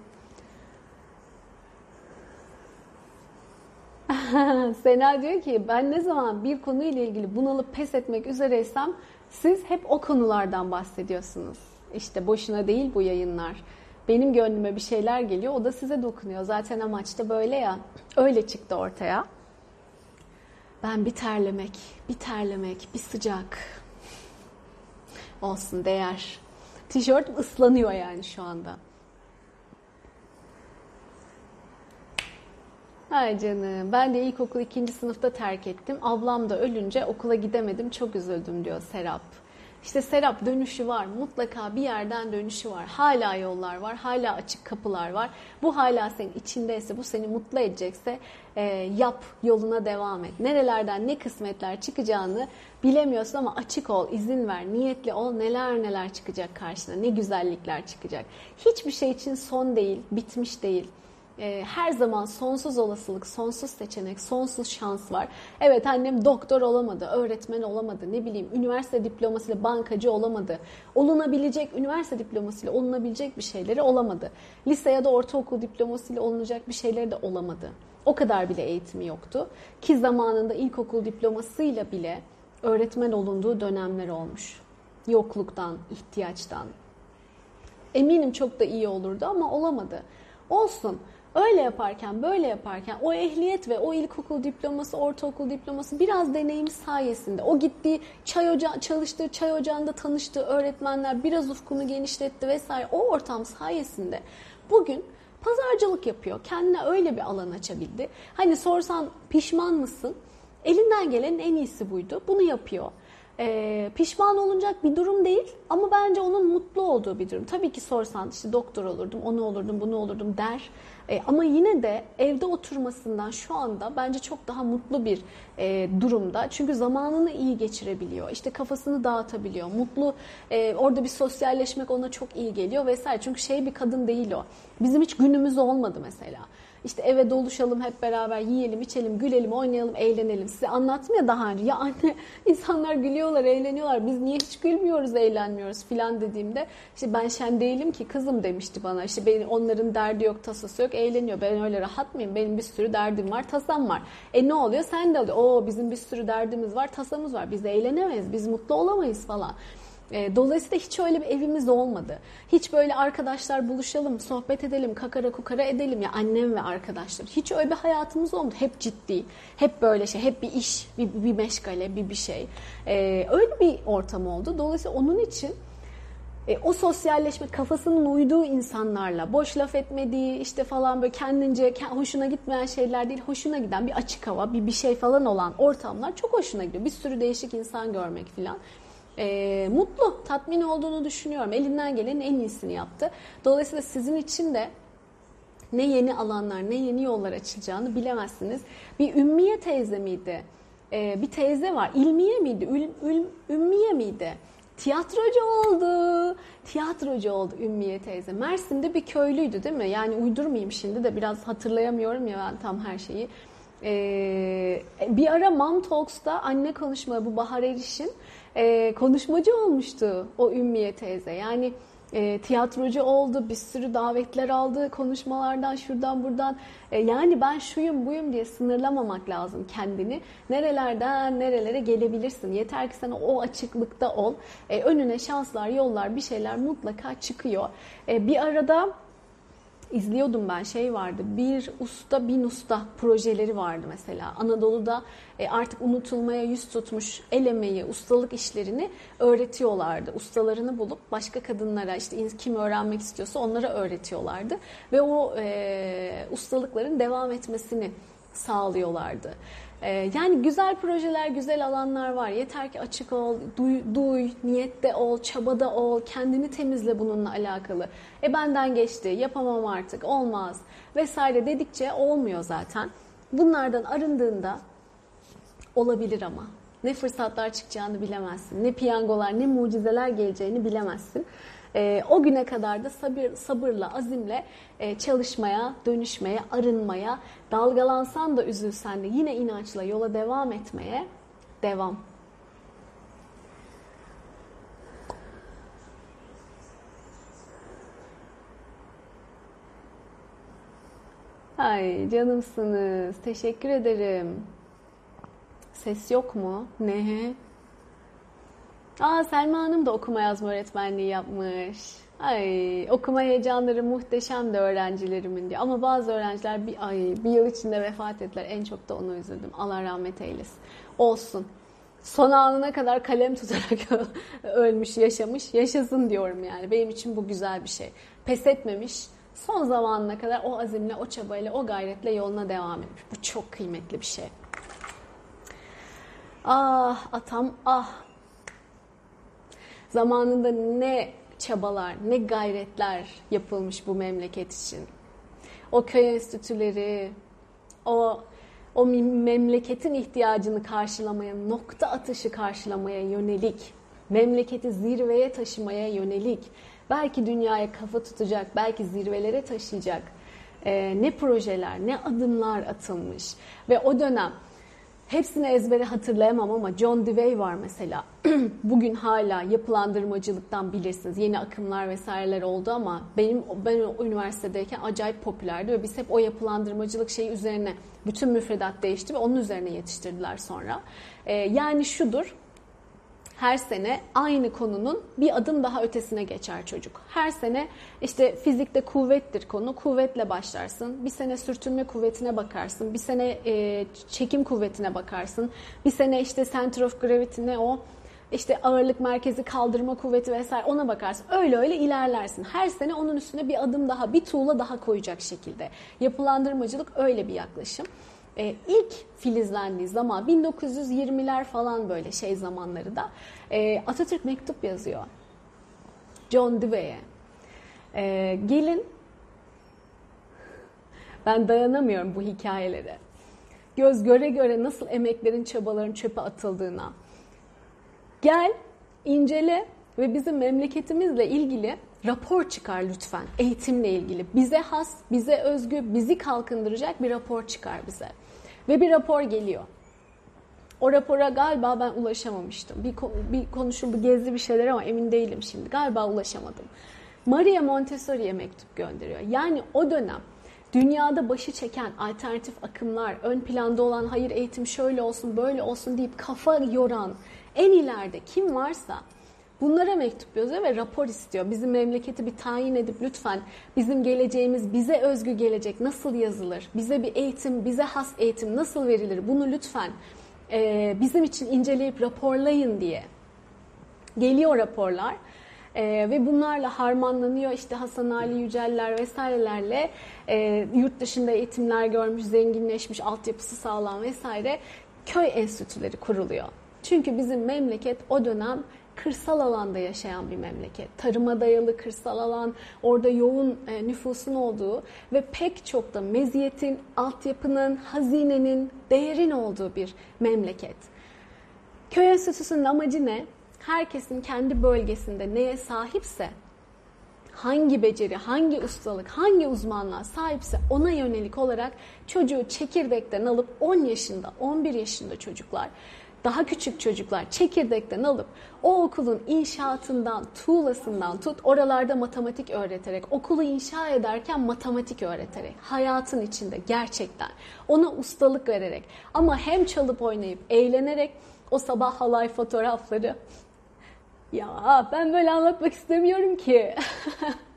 Sena diyor ki ben ne zaman bir konuyla ilgili bunalıp pes etmek üzereysem siz hep o konulardan bahsediyorsunuz. İşte boşuna değil bu yayınlar benim gönlüme bir şeyler geliyor. O da size dokunuyor. Zaten amaç da böyle ya. Öyle çıktı ortaya. Ben bir terlemek, bir terlemek, bir sıcak. Olsun değer. Tişörtüm ıslanıyor yani şu anda. Ay canım ben de ilkokul ikinci sınıfta terk ettim. Ablam da ölünce okula gidemedim çok üzüldüm diyor Serap. İşte Serap dönüşü var. Mutlaka bir yerden dönüşü var. Hala yollar var. Hala açık kapılar var. Bu hala senin içindeyse, bu seni mutlu edecekse e, yap, yoluna devam et. Nerelerden ne kısmetler çıkacağını bilemiyorsun ama açık ol, izin ver, niyetli ol. Neler neler çıkacak karşına, ne güzellikler çıkacak. Hiçbir şey için son değil, bitmiş değil e, her zaman sonsuz olasılık, sonsuz seçenek, sonsuz şans var. Evet annem doktor olamadı, öğretmen olamadı, ne bileyim üniversite diplomasıyla bankacı olamadı. Olunabilecek, üniversite diplomasıyla olunabilecek bir şeyleri olamadı. Lise ya da ortaokul diplomasıyla olunacak bir şeyleri de olamadı. O kadar bile eğitimi yoktu. Ki zamanında ilkokul diplomasıyla bile öğretmen olunduğu dönemler olmuş. Yokluktan, ihtiyaçtan. Eminim çok da iyi olurdu ama olamadı. Olsun. Öyle yaparken, böyle yaparken o ehliyet ve o ilkokul diploması, ortaokul diploması biraz deneyim sayesinde o gittiği çay ocağı, çalıştığı çay ocağında tanıştığı öğretmenler biraz ufkunu genişletti vesaire. O ortam sayesinde bugün pazarcılık yapıyor. Kendine öyle bir alan açabildi. Hani sorsan pişman mısın? Elinden gelenin en iyisi buydu. Bunu yapıyor e, pişman olunacak bir durum değil ama bence onun mutlu olduğu bir durum. Tabii ki sorsan işte doktor olurdum, onu olurdum, bunu olurdum der. E, ama yine de evde oturmasından şu anda bence çok daha mutlu bir e, durumda. Çünkü zamanını iyi geçirebiliyor. İşte kafasını dağıtabiliyor. Mutlu e, orada bir sosyalleşmek ona çok iyi geliyor vesaire. Çünkü şey bir kadın değil o. Bizim hiç günümüz olmadı mesela. İşte eve doluşalım hep beraber yiyelim, içelim, gülelim, oynayalım, eğlenelim. Size anlattım ya daha önce. Ya anne insanlar gülüyorlar, eğleniyorlar. Biz niye hiç gülmüyoruz, eğlenmiyoruz filan dediğimde işte ben şen değilim ki kızım demişti bana. İşte benim onların derdi yok, tasası yok, eğleniyor. Ben öyle rahat mıyım? Benim bir sürü derdim var, tasam var. E ne oluyor? Sen de oluyor. Oo bizim bir sürü derdimiz var, tasamız var. Biz eğlenemeyiz, biz mutlu olamayız falan. E, dolayısıyla hiç öyle bir evimiz olmadı. Hiç böyle arkadaşlar buluşalım, sohbet edelim, kakara kukara edelim ya annem ve arkadaşlar. Hiç öyle bir hayatımız olmadı. Hep ciddi, hep böyle şey, hep bir iş, bir, bir meşgale, bir bir şey. E, öyle bir ortam oldu. Dolayısıyla onun için e, o sosyalleşme kafasının uyduğu insanlarla boş laf etmediği işte falan böyle kendince hoşuna gitmeyen şeyler değil hoşuna giden bir açık hava bir bir şey falan olan ortamlar çok hoşuna gidiyor. Bir sürü değişik insan görmek falan e, mutlu, tatmin olduğunu düşünüyorum. Elinden gelenin en iyisini yaptı. Dolayısıyla sizin için de ne yeni alanlar, ne yeni yollar açılacağını bilemezsiniz. Bir Ümmiye teyze miydi? Ee, bir teyze var. İlmiye miydi? Ül, ül, ümmiye miydi? Tiyatrocu oldu. Tiyatrocu oldu Ümmiye teyze. Mersin'de bir köylüydü değil mi? Yani uydurmayayım şimdi de biraz hatırlayamıyorum ya ben tam her şeyi. Ee, bir ara Mom Talks'ta anne konuşma bu Bahar Eriş'in e, konuşmacı olmuştu o Ümmiye teyze. Yani e, tiyatrocu oldu, bir sürü davetler aldı konuşmalardan şuradan buradan. E, yani ben şuyum buyum diye sınırlamamak lazım kendini. Nerelerden nerelere gelebilirsin. Yeter ki sen o açıklıkta ol. E, önüne şanslar, yollar, bir şeyler mutlaka çıkıyor. E, bir arada izliyordum ben şey vardı bir usta bin usta projeleri vardı mesela. Anadolu'da e, artık unutulmaya yüz tutmuş el emeği ustalık işlerini öğretiyorlardı. Ustalarını bulup başka kadınlara işte kim öğrenmek istiyorsa onlara öğretiyorlardı. Ve o e, ustalıkların devam etmesini sağlıyorlardı. Ee, yani güzel projeler, güzel alanlar var. Yeter ki açık ol, duy, duy, niyette ol, çabada ol, kendini temizle bununla alakalı. E benden geçti, yapamam artık, olmaz vesaire dedikçe olmuyor zaten. Bunlardan arındığında olabilir ama. Ne fırsatlar çıkacağını bilemezsin. Ne piyangolar, ne mucizeler geleceğini bilemezsin. E, o güne kadar da sabır, sabırla, azimle e, çalışmaya, dönüşmeye, arınmaya, dalgalansan da üzülsen de yine inançla yola devam etmeye devam. Ay canımsınız. Teşekkür ederim. Ses yok mu? Ne? Aa Selma Hanım da okuma yazma öğretmenliği yapmış. Ay okuma heyecanları muhteşem de öğrencilerimin diyor. Ama bazı öğrenciler bir ay bir yıl içinde vefat ettiler. En çok da onu üzüldüm. Allah rahmet eylesin. Olsun. Son anına kadar kalem tutarak ölmüş, yaşamış. Yaşasın diyorum yani. Benim için bu güzel bir şey. Pes etmemiş. Son zamanına kadar o azimle, o çabayla, o gayretle yoluna devam etmiş. Bu çok kıymetli bir şey. Ah atam ah Zamanında ne çabalar, ne gayretler yapılmış bu memleket için. O köy enstitüleri, o o memleketin ihtiyacını karşılamaya, nokta atışı karşılamaya yönelik, memleketi zirveye taşımaya yönelik, belki dünyaya kafa tutacak, belki zirvelere taşıyacak e, ne projeler, ne adımlar atılmış ve o dönem Hepsini ezbere hatırlayamam ama John Dewey var mesela. Bugün hala yapılandırmacılıktan bilirsiniz. Yeni akımlar vesaireler oldu ama benim ben üniversitedeyken acayip popülerdi ve biz hep o yapılandırmacılık şeyi üzerine bütün müfredat değişti ve onun üzerine yetiştirdiler sonra. Ee, yani şudur. Her sene aynı konunun bir adım daha ötesine geçer çocuk. Her sene işte fizikte kuvvettir konu. Kuvvetle başlarsın. Bir sene sürtünme kuvvetine bakarsın. Bir sene e, çekim kuvvetine bakarsın. Bir sene işte center of gravity ne o? işte ağırlık merkezi kaldırma kuvveti vesaire ona bakarsın. Öyle öyle ilerlersin. Her sene onun üstüne bir adım daha, bir tuğla daha koyacak şekilde. Yapılandırmacılık öyle bir yaklaşım. Ee, ilk filizlendiği zaman 1920'ler falan böyle şey zamanları da e, Atatürk mektup yazıyor. John Dewey'e. Ee, gelin ben dayanamıyorum bu hikayelere. Göz göre göre nasıl emeklerin, çabaların çöpe atıldığına, Gel, incele ve bizim memleketimizle ilgili rapor çıkar lütfen. Eğitimle ilgili. Bize has, bize özgü, bizi kalkındıracak bir rapor çıkar bize. Ve bir rapor geliyor. O rapora galiba ben ulaşamamıştım. Bir, bir konuşuldu, gezdi bir şeyler ama emin değilim şimdi. Galiba ulaşamadım. Maria Montessori'ye mektup gönderiyor. Yani o dönem dünyada başı çeken alternatif akımlar, ön planda olan hayır eğitim şöyle olsun, böyle olsun deyip kafa yoran, en ileride kim varsa bunlara mektup yazıyor ve rapor istiyor. Bizim memleketi bir tayin edip lütfen bizim geleceğimiz, bize özgü gelecek nasıl yazılır? Bize bir eğitim, bize has eğitim nasıl verilir? Bunu lütfen e, bizim için inceleyip raporlayın diye. Geliyor raporlar. E, ve bunlarla harmanlanıyor işte Hasan Ali Yüceller vesairelerle e, yurt dışında eğitimler görmüş, zenginleşmiş, altyapısı sağlam vesaire köy enstitüleri kuruluyor. Çünkü bizim memleket o dönem kırsal alanda yaşayan bir memleket. Tarıma dayalı kırsal alan, orada yoğun e, nüfusun olduğu ve pek çok da meziyetin, altyapının, hazinenin, değerin olduğu bir memleket. Köy Enstitüsü'nün amacı ne? Herkesin kendi bölgesinde neye sahipse, hangi beceri, hangi ustalık, hangi uzmanlığa sahipse ona yönelik olarak çocuğu çekirdekten alıp 10 yaşında, 11 yaşında çocuklar daha küçük çocuklar çekirdekten alıp o okulun inşaatından, tuğlasından tut oralarda matematik öğreterek, okulu inşa ederken matematik öğreterek, hayatın içinde gerçekten ona ustalık vererek ama hem çalıp oynayıp eğlenerek o sabah halay fotoğrafları ya ben böyle anlatmak istemiyorum ki.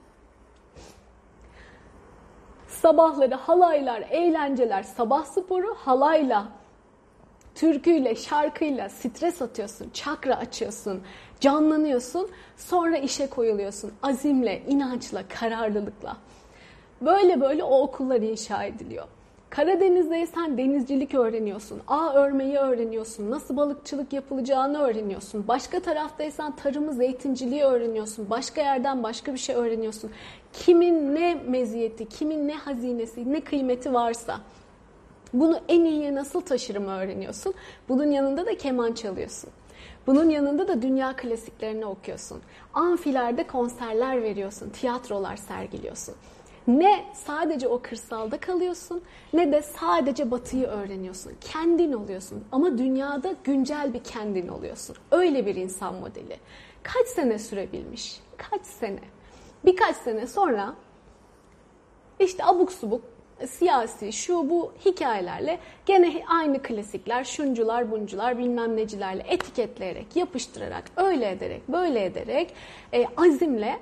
Sabahları halaylar, eğlenceler, sabah sporu halayla türküyle, şarkıyla stres atıyorsun, çakra açıyorsun, canlanıyorsun, sonra işe koyuluyorsun azimle, inançla, kararlılıkla. Böyle böyle o okullar inşa ediliyor. Karadeniz'deysen denizcilik öğreniyorsun, ağ örmeyi öğreniyorsun, nasıl balıkçılık yapılacağını öğreniyorsun. Başka taraftaysan tarımı, zeytinciliği öğreniyorsun, başka yerden başka bir şey öğreniyorsun. Kimin ne meziyeti, kimin ne hazinesi, ne kıymeti varsa bunu en iyiye nasıl taşırımı öğreniyorsun. Bunun yanında da keman çalıyorsun. Bunun yanında da dünya klasiklerini okuyorsun. Amfilerde konserler veriyorsun, tiyatrolar sergiliyorsun. Ne sadece o kırsalda kalıyorsun ne de sadece batıyı öğreniyorsun. Kendin oluyorsun ama dünyada güncel bir kendin oluyorsun. Öyle bir insan modeli. Kaç sene sürebilmiş? Kaç sene? Birkaç sene sonra işte abuk subuk siyasi şu bu hikayelerle gene aynı klasikler şuncular buncular bilmem necilerle etiketleyerek yapıştırarak öyle ederek böyle ederek e, azimle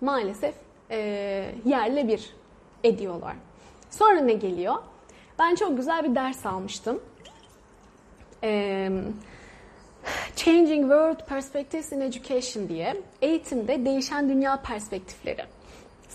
maalesef e, yerle bir ediyorlar. Sonra ne geliyor? Ben çok güzel bir ders almıştım. E, Changing World Perspectives in Education diye eğitimde değişen dünya perspektifleri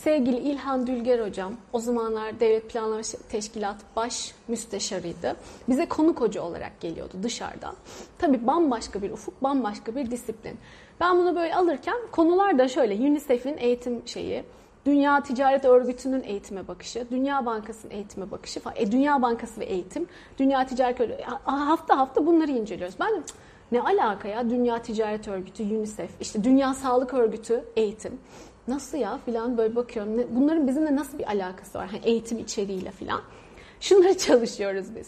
Sevgili İlhan Dülger hocam, o zamanlar Devlet Planlama Teşkilat baş müsteşarıydı. Bize konuk hoca olarak geliyordu dışarıdan. Tabii bambaşka bir ufuk, bambaşka bir disiplin. Ben bunu böyle alırken konular da şöyle UNICEF'in eğitim şeyi, Dünya Ticaret Örgütü'nün eğitime bakışı, Dünya Bankası'nın eğitime bakışı falan. E, Dünya Bankası ve eğitim, Dünya Ticaret Örgütü. Hafta hafta bunları inceliyoruz. Ben ne alaka ya Dünya Ticaret Örgütü, UNICEF, işte Dünya Sağlık Örgütü, eğitim nasıl ya filan böyle bakıyorum. Bunların bizimle nasıl bir alakası var? Hani eğitim içeriğiyle filan. Şunları çalışıyoruz biz.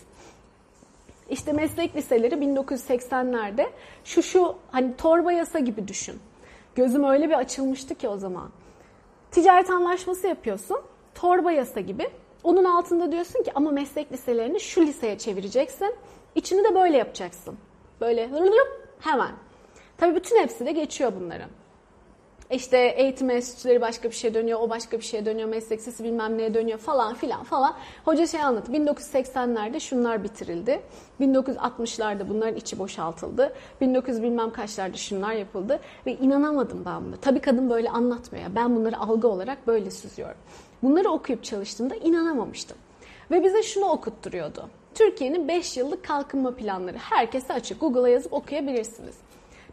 İşte meslek liseleri 1980'lerde şu şu hani torba yasa gibi düşün. Gözüm öyle bir açılmıştı ki o zaman. Ticaret anlaşması yapıyorsun. Torba yasa gibi. Onun altında diyorsun ki ama meslek liselerini şu liseye çevireceksin. İçini de böyle yapacaksın. Böyle hemen. Tabii bütün hepsi de geçiyor bunların. İşte eğitim enstitüleri başka bir şey dönüyor, o başka bir şeye dönüyor, meslek sesi bilmem neye dönüyor falan filan falan. Hoca şey anlattı, 1980'lerde şunlar bitirildi, 1960'larda bunların içi boşaltıldı, 1900 bilmem kaçlarda şunlar yapıldı ve inanamadım ben buna. Tabii kadın böyle anlatmıyor, ben bunları algı olarak böyle süzüyorum. Bunları okuyup çalıştığımda inanamamıştım. Ve bize şunu okutturuyordu. Türkiye'nin 5 yıllık kalkınma planları herkese açık. Google'a yazıp okuyabilirsiniz.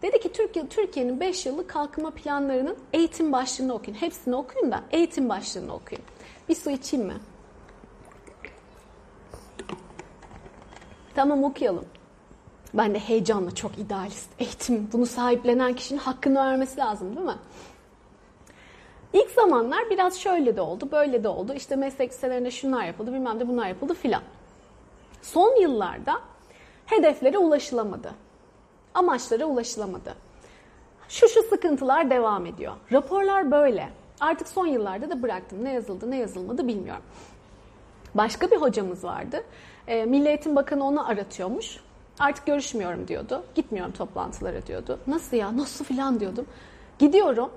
Dedi ki Türkiye Türkiye'nin 5 yıllık kalkınma planlarının eğitim başlığını okuyun. Hepsini okuyun da eğitim başlığını okuyun. Bir su içeyim mi? Tamam okuyalım. Ben de heyecanla çok idealist. Eğitim bunu sahiplenen kişinin hakkını vermesi lazım değil mi? İlk zamanlar biraz şöyle de oldu, böyle de oldu. İşte meslek liselerinde şunlar yapıldı, bilmem de bunlar yapıldı filan. Son yıllarda hedeflere ulaşılamadı. Amaçlara ulaşılamadı. Şu şu sıkıntılar devam ediyor. Raporlar böyle. Artık son yıllarda da bıraktım. Ne yazıldı ne yazılmadı bilmiyorum. Başka bir hocamız vardı. E, Milli Eğitim Bakanı onu aratıyormuş. Artık görüşmüyorum diyordu. Gitmiyorum toplantılara diyordu. Nasıl ya nasıl filan diyordum. Gidiyorum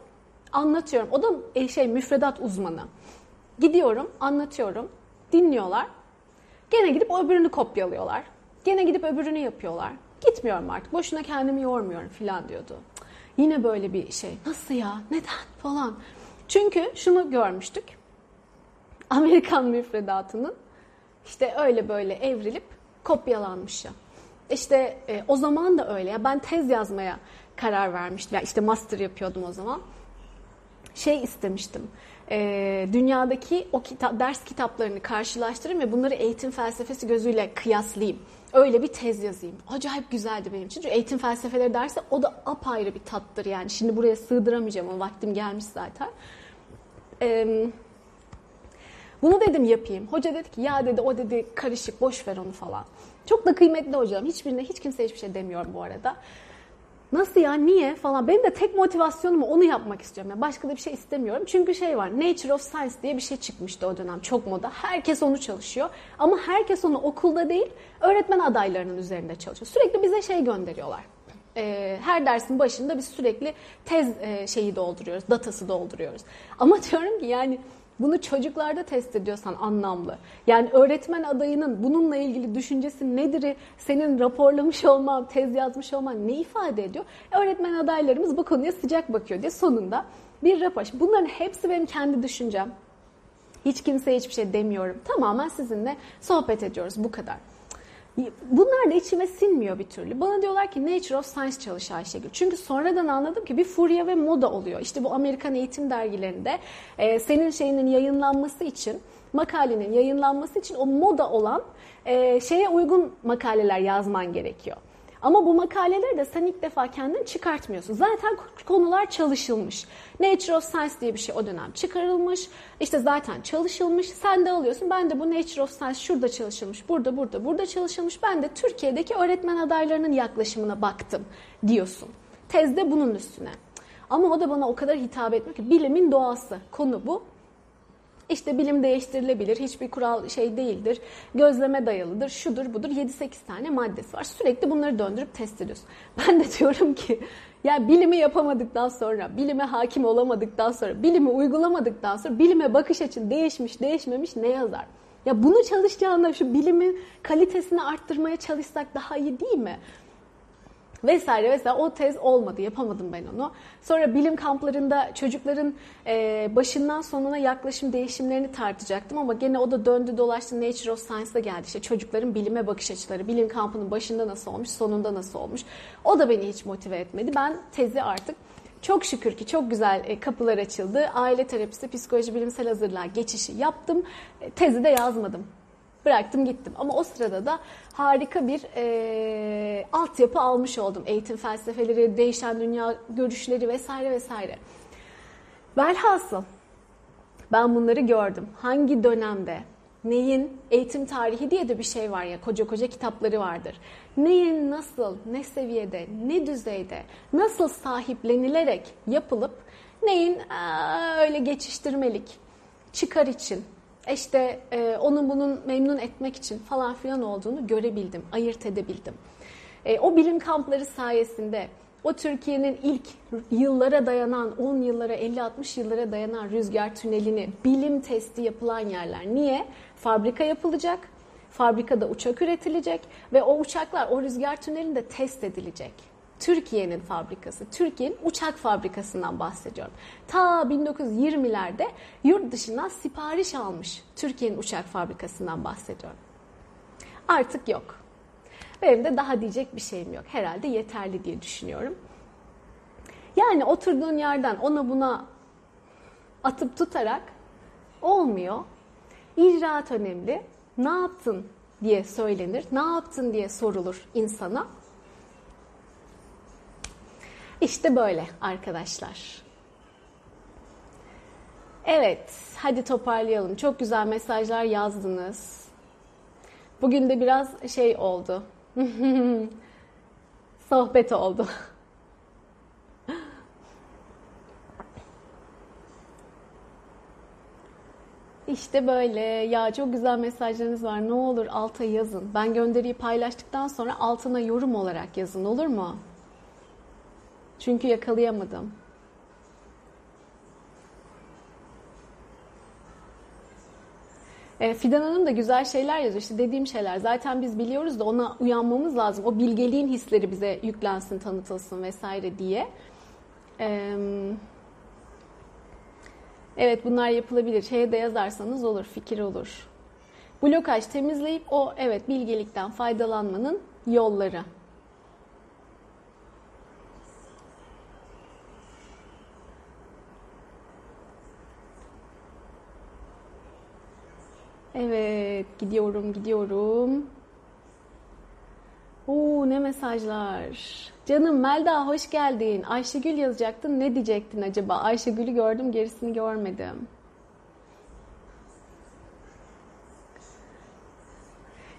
anlatıyorum. O da e, şey müfredat uzmanı. Gidiyorum anlatıyorum. Dinliyorlar. Gene gidip öbürünü kopyalıyorlar. Gene gidip öbürünü yapıyorlar. Gitmiyorum artık. Boşuna kendimi yormuyorum filan diyordu. Yine böyle bir şey. Nasıl ya? Neden? Falan. Çünkü şunu görmüştük. Amerikan müfredatının işte öyle böyle evrilip kopyalanmış ya. İşte e, o zaman da öyle. Ya ben tez yazmaya karar vermiştim. Yani işte master yapıyordum o zaman. Şey istemiştim. E, dünyadaki o kita ders kitaplarını karşılaştırayım ve bunları eğitim felsefesi gözüyle kıyaslayayım. Öyle bir tez yazayım. Acayip güzeldi benim için. Çünkü eğitim felsefeleri derse o da apayrı bir tattır yani. Şimdi buraya sığdıramayacağım ama vaktim gelmiş zaten. Eee bunu dedim yapayım. Hoca dedi ki ya dedi o dedi karışık boş ver onu falan. Çok da kıymetli hocam. Hiçbirine hiç kimse hiçbir şey demiyorum bu arada. Nasıl ya niye falan. Benim de tek motivasyonum onu yapmak istiyorum. Yani başka da bir şey istemiyorum. Çünkü şey var Nature of Science diye bir şey çıkmıştı o dönem çok moda. Herkes onu çalışıyor. Ama herkes onu okulda değil öğretmen adaylarının üzerinde çalışıyor. Sürekli bize şey gönderiyorlar. Ee, her dersin başında biz sürekli tez e, şeyi dolduruyoruz, datası dolduruyoruz. Ama diyorum ki yani bunu çocuklarda test ediyorsan anlamlı. Yani öğretmen adayının bununla ilgili düşüncesi nedir? Senin raporlamış olman, tez yazmış olman ne ifade ediyor? Öğretmen adaylarımız bu konuya sıcak bakıyor diye sonunda bir rapor. Bunların hepsi benim kendi düşüncem. Hiç kimseye hiçbir şey demiyorum. Tamamen sizinle sohbet ediyoruz bu kadar. Bunlar da içime sinmiyor bir türlü. Bana diyorlar ki Nature of Science çalış Ayşegül. Çünkü sonradan anladım ki bir furya ve moda oluyor. İşte bu Amerikan eğitim dergilerinde e, senin şeyinin yayınlanması için, makalenin yayınlanması için o moda olan e, şeye uygun makaleler yazman gerekiyor. Ama bu makaleleri de sen ilk defa kendin çıkartmıyorsun. Zaten konular çalışılmış. Nature of Science diye bir şey o dönem çıkarılmış. İşte zaten çalışılmış. Sen de alıyorsun. Ben de bu Nature of Science şurada çalışılmış, burada, burada, burada çalışılmış. Ben de Türkiye'deki öğretmen adaylarının yaklaşımına baktım diyorsun. Tezde bunun üstüne. Ama o da bana o kadar hitap etmiyor ki bilimin doğası. Konu bu. İşte bilim değiştirilebilir, hiçbir kural şey değildir, gözleme dayalıdır, şudur budur 7-8 tane maddesi var. Sürekli bunları döndürüp test ediyorsun. Ben de diyorum ki ya bilimi yapamadıktan sonra, bilime hakim olamadıktan sonra, bilimi uygulamadıktan sonra bilime bakış açın değişmiş, değişmemiş ne yazar? Ya bunu çalışacağında şu bilimin kalitesini arttırmaya çalışsak daha iyi değil mi? Vesaire vesaire o tez olmadı yapamadım ben onu. Sonra bilim kamplarında çocukların e, başından sonuna yaklaşım değişimlerini tartacaktım ama gene o da döndü dolaştı Nature of Science'da geldi. İşte çocukların bilime bakış açıları, bilim kampının başında nasıl olmuş, sonunda nasıl olmuş. O da beni hiç motive etmedi. Ben tezi artık çok şükür ki çok güzel e, kapılar açıldı. Aile terapisi, psikoloji, bilimsel hazırlığa geçişi yaptım. E, tezi de yazmadım. Bıraktım gittim. Ama o sırada da harika bir e, altyapı almış oldum. Eğitim felsefeleri, değişen dünya görüşleri vesaire vesaire. Velhasıl ben bunları gördüm. Hangi dönemde, neyin eğitim tarihi diye de bir şey var ya koca koca kitapları vardır. Neyin nasıl, ne seviyede, ne düzeyde, nasıl sahiplenilerek yapılıp neyin aa, öyle geçiştirmelik, çıkar için, işte e, onun bunun memnun etmek için falan filan olduğunu görebildim, ayırt edebildim. E, o bilim kampları sayesinde O Türkiye'nin ilk yıllara dayanan, 10 yıllara, 50-60 yıllara dayanan rüzgar tünelini bilim testi yapılan yerler. Niye? Fabrika yapılacak, fabrikada uçak üretilecek ve o uçaklar o rüzgar tünelinde test edilecek. Türkiye'nin fabrikası, Türkiye'nin uçak fabrikasından bahsediyorum. Ta 1920'lerde yurt dışından sipariş almış Türkiye'nin uçak fabrikasından bahsediyorum. Artık yok. Benim de daha diyecek bir şeyim yok. Herhalde yeterli diye düşünüyorum. Yani oturduğun yerden ona buna atıp tutarak olmuyor. İcraat önemli. Ne yaptın diye söylenir. Ne yaptın diye sorulur insana. İşte böyle arkadaşlar. Evet, hadi toparlayalım. Çok güzel mesajlar yazdınız. Bugün de biraz şey oldu. Sohbet oldu. İşte böyle. Ya çok güzel mesajlarınız var. Ne olur alta yazın. Ben gönderiyi paylaştıktan sonra altına yorum olarak yazın olur mu? Çünkü yakalayamadım. E, Fidan Hanım da güzel şeyler yazıyor. İşte dediğim şeyler. Zaten biz biliyoruz da ona uyanmamız lazım. O bilgeliğin hisleri bize yüklensin, tanıtılsın vesaire diye. E, evet bunlar yapılabilir. Şeye de yazarsanız olur, fikir olur. Blokaj temizleyip o evet bilgelikten faydalanmanın yolları. Evet, gidiyorum, gidiyorum. Oo, ne mesajlar. Canım Melda hoş geldin. Ayşegül yazacaktın. Ne diyecektin acaba? Ayşegül'ü gördüm, gerisini görmedim.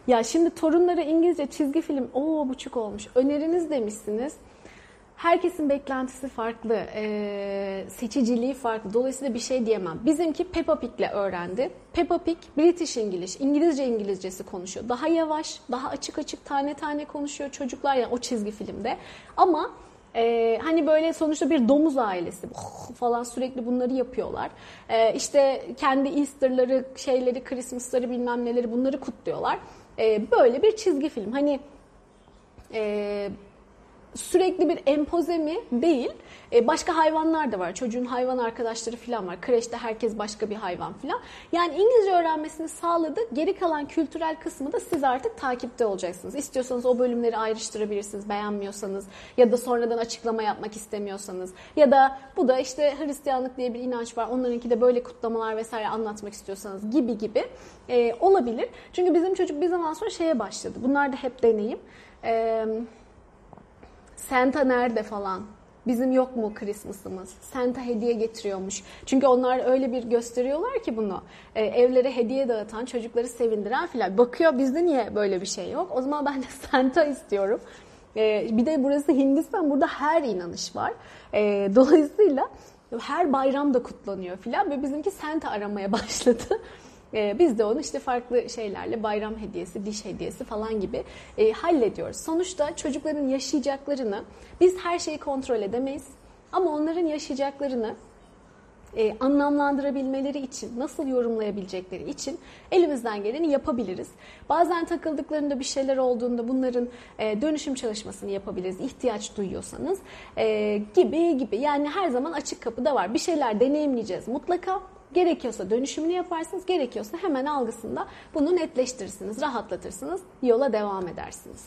Ya şimdi torunlara İngilizce çizgi film o buçuk olmuş. Öneriniz demişsiniz. Herkesin beklentisi farklı, e, seçiciliği farklı. Dolayısıyla bir şey diyemem. Bizimki Peppa Pig'le öğrendi. Peppa Pig British English, İngilizce İngilizcesi konuşuyor. Daha yavaş, daha açık açık tane tane konuşuyor çocuklar yani o çizgi filmde. Ama ee, hani böyle sonuçta bir domuz ailesi falan sürekli bunları yapıyorlar. Ee, işte kendi Easter'ları, şeyleri, Christmas'ları bilmem neleri bunları kutluyorlar. Ee, böyle bir çizgi film. Hani e, sürekli bir empoze mi? Değil. E, başka hayvanlar da var. Çocuğun hayvan arkadaşları falan var. Kreşte herkes başka bir hayvan falan. Yani İngilizce öğrenmesini sağladı. Geri kalan kültürel kısmı da siz artık takipte olacaksınız. İstiyorsanız o bölümleri ayrıştırabilirsiniz beğenmiyorsanız ya da sonradan açıklama yapmak istemiyorsanız ya da bu da işte Hristiyanlık diye bir inanç var. Onlarınki de böyle kutlamalar vesaire anlatmak istiyorsanız gibi gibi e, olabilir. Çünkü bizim çocuk bir zaman sonra şeye başladı. Bunlar da hep deneyim. Eee Santa nerede falan. Bizim yok mu Christmas'ımız? Santa hediye getiriyormuş. Çünkü onlar öyle bir gösteriyorlar ki bunu. E, evlere hediye dağıtan, çocukları sevindiren filan. Bakıyor bizde niye böyle bir şey yok? O zaman ben de Santa istiyorum. E, bir de burası Hindistan. Burada her inanış var. E, dolayısıyla her bayram da kutlanıyor filan. Ve bizimki Santa aramaya başladı. E, biz de onu işte farklı şeylerle bayram hediyesi, diş hediyesi falan gibi e, hallediyoruz. Sonuçta çocukların yaşayacaklarını biz her şeyi kontrol edemeyiz. Ama onların yaşayacaklarını e, anlamlandırabilmeleri için, nasıl yorumlayabilecekleri için elimizden geleni yapabiliriz. Bazen takıldıklarında bir şeyler olduğunda bunların e, dönüşüm çalışmasını yapabiliriz ihtiyaç duyuyorsanız e, gibi gibi. Yani her zaman açık kapı da var. Bir şeyler deneyimleyeceğiz mutlaka Gerekiyorsa dönüşümünü yaparsınız, gerekiyorsa hemen algısında bunu netleştirirsiniz, rahatlatırsınız, yola devam edersiniz.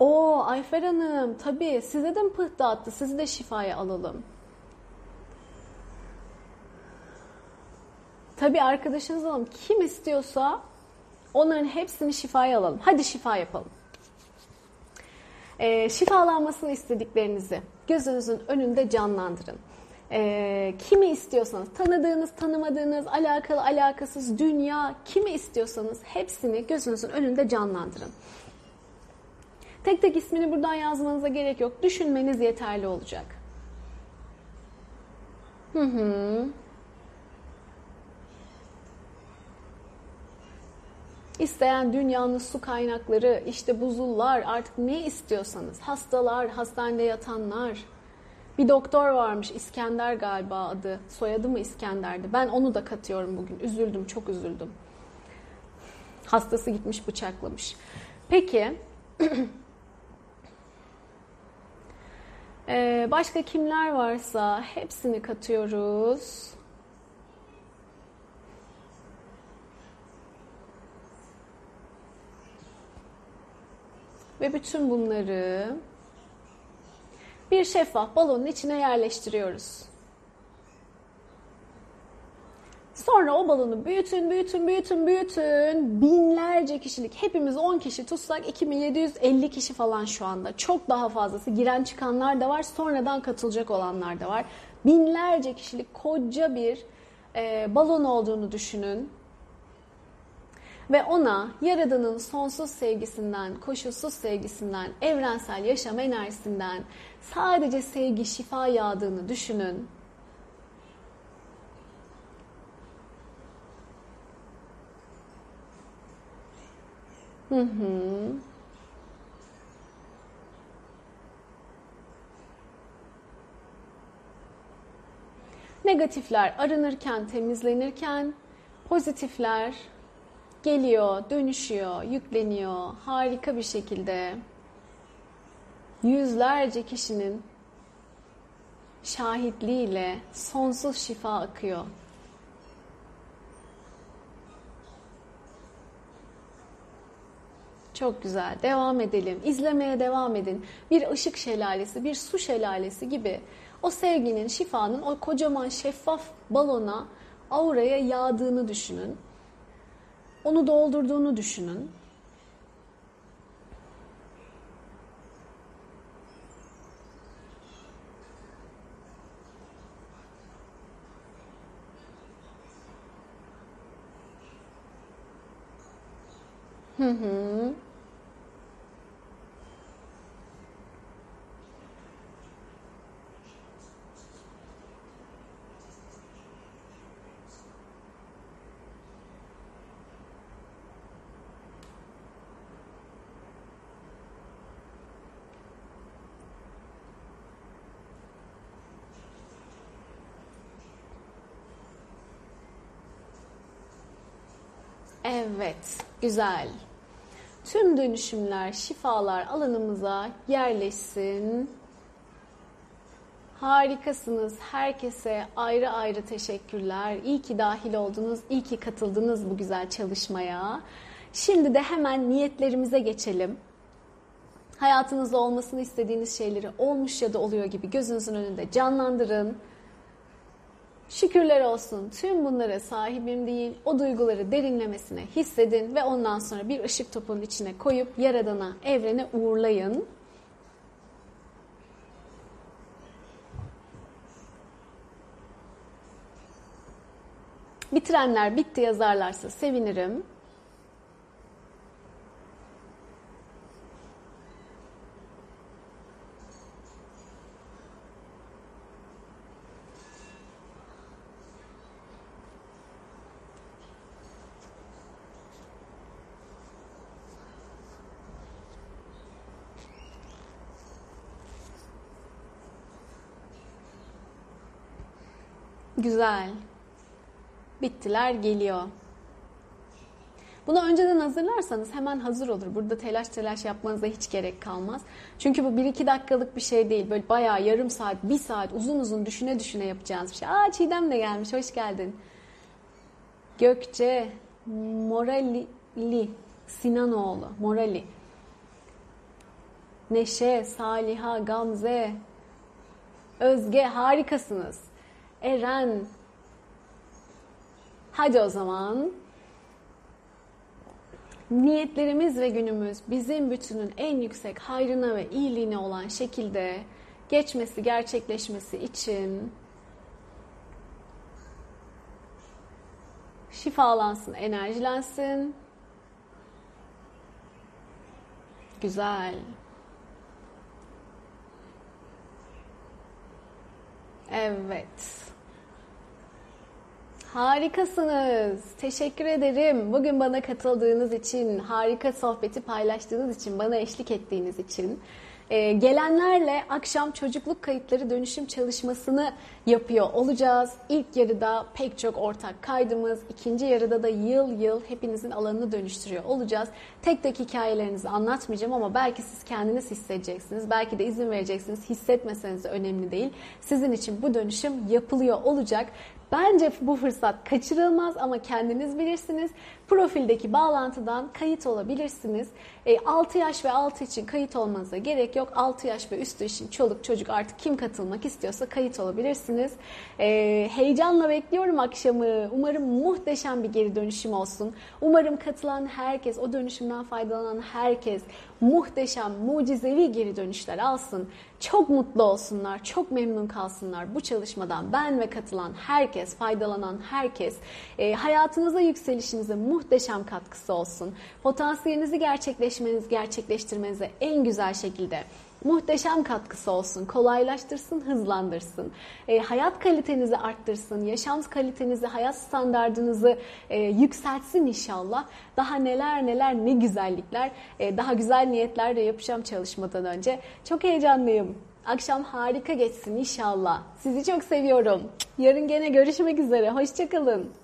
O Ayfer Hanım tabii size de mi pıhtı attı? Sizi de şifaya alalım. Tabii arkadaşınız alalım. Kim istiyorsa onların hepsini şifaya alalım. Hadi şifa yapalım. Ee, şifalanmasını istediklerinizi gözünüzün önünde canlandırın e, kimi istiyorsanız, tanıdığınız, tanımadığınız, alakalı, alakasız, dünya, kimi istiyorsanız hepsini gözünüzün önünde canlandırın. Tek tek ismini buradan yazmanıza gerek yok. Düşünmeniz yeterli olacak. Hı hı. İsteyen dünyanın su kaynakları, işte buzullar, artık ne istiyorsanız, hastalar, hastanede yatanlar. Bir doktor varmış İskender galiba adı. Soyadı mı İskender'di? Ben onu da katıyorum bugün. Üzüldüm, çok üzüldüm. Hastası gitmiş bıçaklamış. Peki. Ee, başka kimler varsa hepsini katıyoruz. Ve bütün bunları bir şeffaf balonun içine yerleştiriyoruz. Sonra o balonu büyütün, büyütün, büyütün, büyütün. Binlerce kişilik, hepimiz 10 kişi tutsak 2750 kişi falan şu anda. Çok daha fazlası. Giren çıkanlar da var, sonradan katılacak olanlar da var. Binlerce kişilik koca bir e, balon olduğunu düşünün. Ve ona Yaradan'ın sonsuz sevgisinden, koşulsuz sevgisinden, evrensel yaşam enerjisinden sadece sevgi, şifa yağdığını düşünün. Hı hı. Negatifler arınırken, temizlenirken, pozitifler geliyor, dönüşüyor, yükleniyor harika bir şekilde. Yüzlerce kişinin şahitliğiyle sonsuz şifa akıyor. Çok güzel. Devam edelim. İzlemeye devam edin. Bir ışık şelalesi, bir su şelalesi gibi o sevginin, şifanın o kocaman şeffaf balona, auraya yağdığını düşünün. Onu doldurduğunu düşünün. Hı hı. Evet, güzel. Tüm dönüşümler, şifalar alanımıza yerleşsin. Harikasınız. Herkese ayrı ayrı teşekkürler. İyi ki dahil oldunuz, iyi ki katıldınız bu güzel çalışmaya. Şimdi de hemen niyetlerimize geçelim. Hayatınızda olmasını istediğiniz şeyleri olmuş ya da oluyor gibi gözünüzün önünde canlandırın. Şükürler olsun tüm bunlara sahibim değil, o duyguları derinlemesine hissedin ve ondan sonra bir ışık topunun içine koyup Yaradan'a, evrene uğurlayın. Bitirenler bitti yazarlarsa sevinirim. Güzel. Bittiler geliyor. Bunu önceden hazırlarsanız hemen hazır olur. Burada telaş telaş yapmanıza hiç gerek kalmaz. Çünkü bu 1-2 dakikalık bir şey değil. Böyle bayağı yarım saat, bir saat uzun uzun düşüne düşüne yapacağınız bir şey. Aa Çiğdem de gelmiş. Hoş geldin. Gökçe, Morali, Sinanoğlu, Morali. Neşe, Saliha, Gamze, Özge harikasınız. Eren. Hadi o zaman. Niyetlerimiz ve günümüz bizim bütünün en yüksek hayrına ve iyiliğine olan şekilde geçmesi, gerçekleşmesi için şifalansın, enerjilensin. Güzel. Evet. Harikasınız. Teşekkür ederim. Bugün bana katıldığınız için, harika sohbeti paylaştığınız için, bana eşlik ettiğiniz için. Ee, gelenlerle akşam çocukluk kayıtları dönüşüm çalışmasını yapıyor olacağız. İlk yarıda pek çok ortak kaydımız, ikinci yarıda da yıl yıl hepinizin alanını dönüştürüyor olacağız. Tek tek hikayelerinizi anlatmayacağım ama belki siz kendiniz hissedeceksiniz. Belki de izin vereceksiniz. Hissetmeseniz önemli değil. Sizin için bu dönüşüm yapılıyor olacak. Bence bu fırsat kaçırılmaz ama kendiniz bilirsiniz. Profildeki bağlantıdan kayıt olabilirsiniz. E, 6 yaş ve altı için kayıt olmanıza gerek yok. 6 yaş ve üstü için çoluk çocuk artık kim katılmak istiyorsa kayıt olabilirsiniz. E, heyecanla bekliyorum akşamı. Umarım muhteşem bir geri dönüşüm olsun. Umarım katılan herkes, o dönüşümden faydalanan herkes muhteşem, mucizevi geri dönüşler alsın. Çok mutlu olsunlar, çok memnun kalsınlar bu çalışmadan. Ben ve katılan herkes, faydalanan herkes e, hayatınıza, yükselişinize muhteşem katkısı olsun. Potansiyelinizi gerçekleşmeniz, gerçekleştirmenize en güzel şekilde muhteşem katkısı olsun, kolaylaştırsın, hızlandırsın, e, hayat kalitenizi arttırsın, yaşam kalitenizi, hayat standartınızı e, yükseltsin inşallah. Daha neler neler ne güzellikler, e, daha güzel niyetler de yapacağım çalışmadan önce. Çok heyecanlıyım. Akşam harika geçsin inşallah. Sizi çok seviyorum. Yarın gene görüşmek üzere. Hoşçakalın.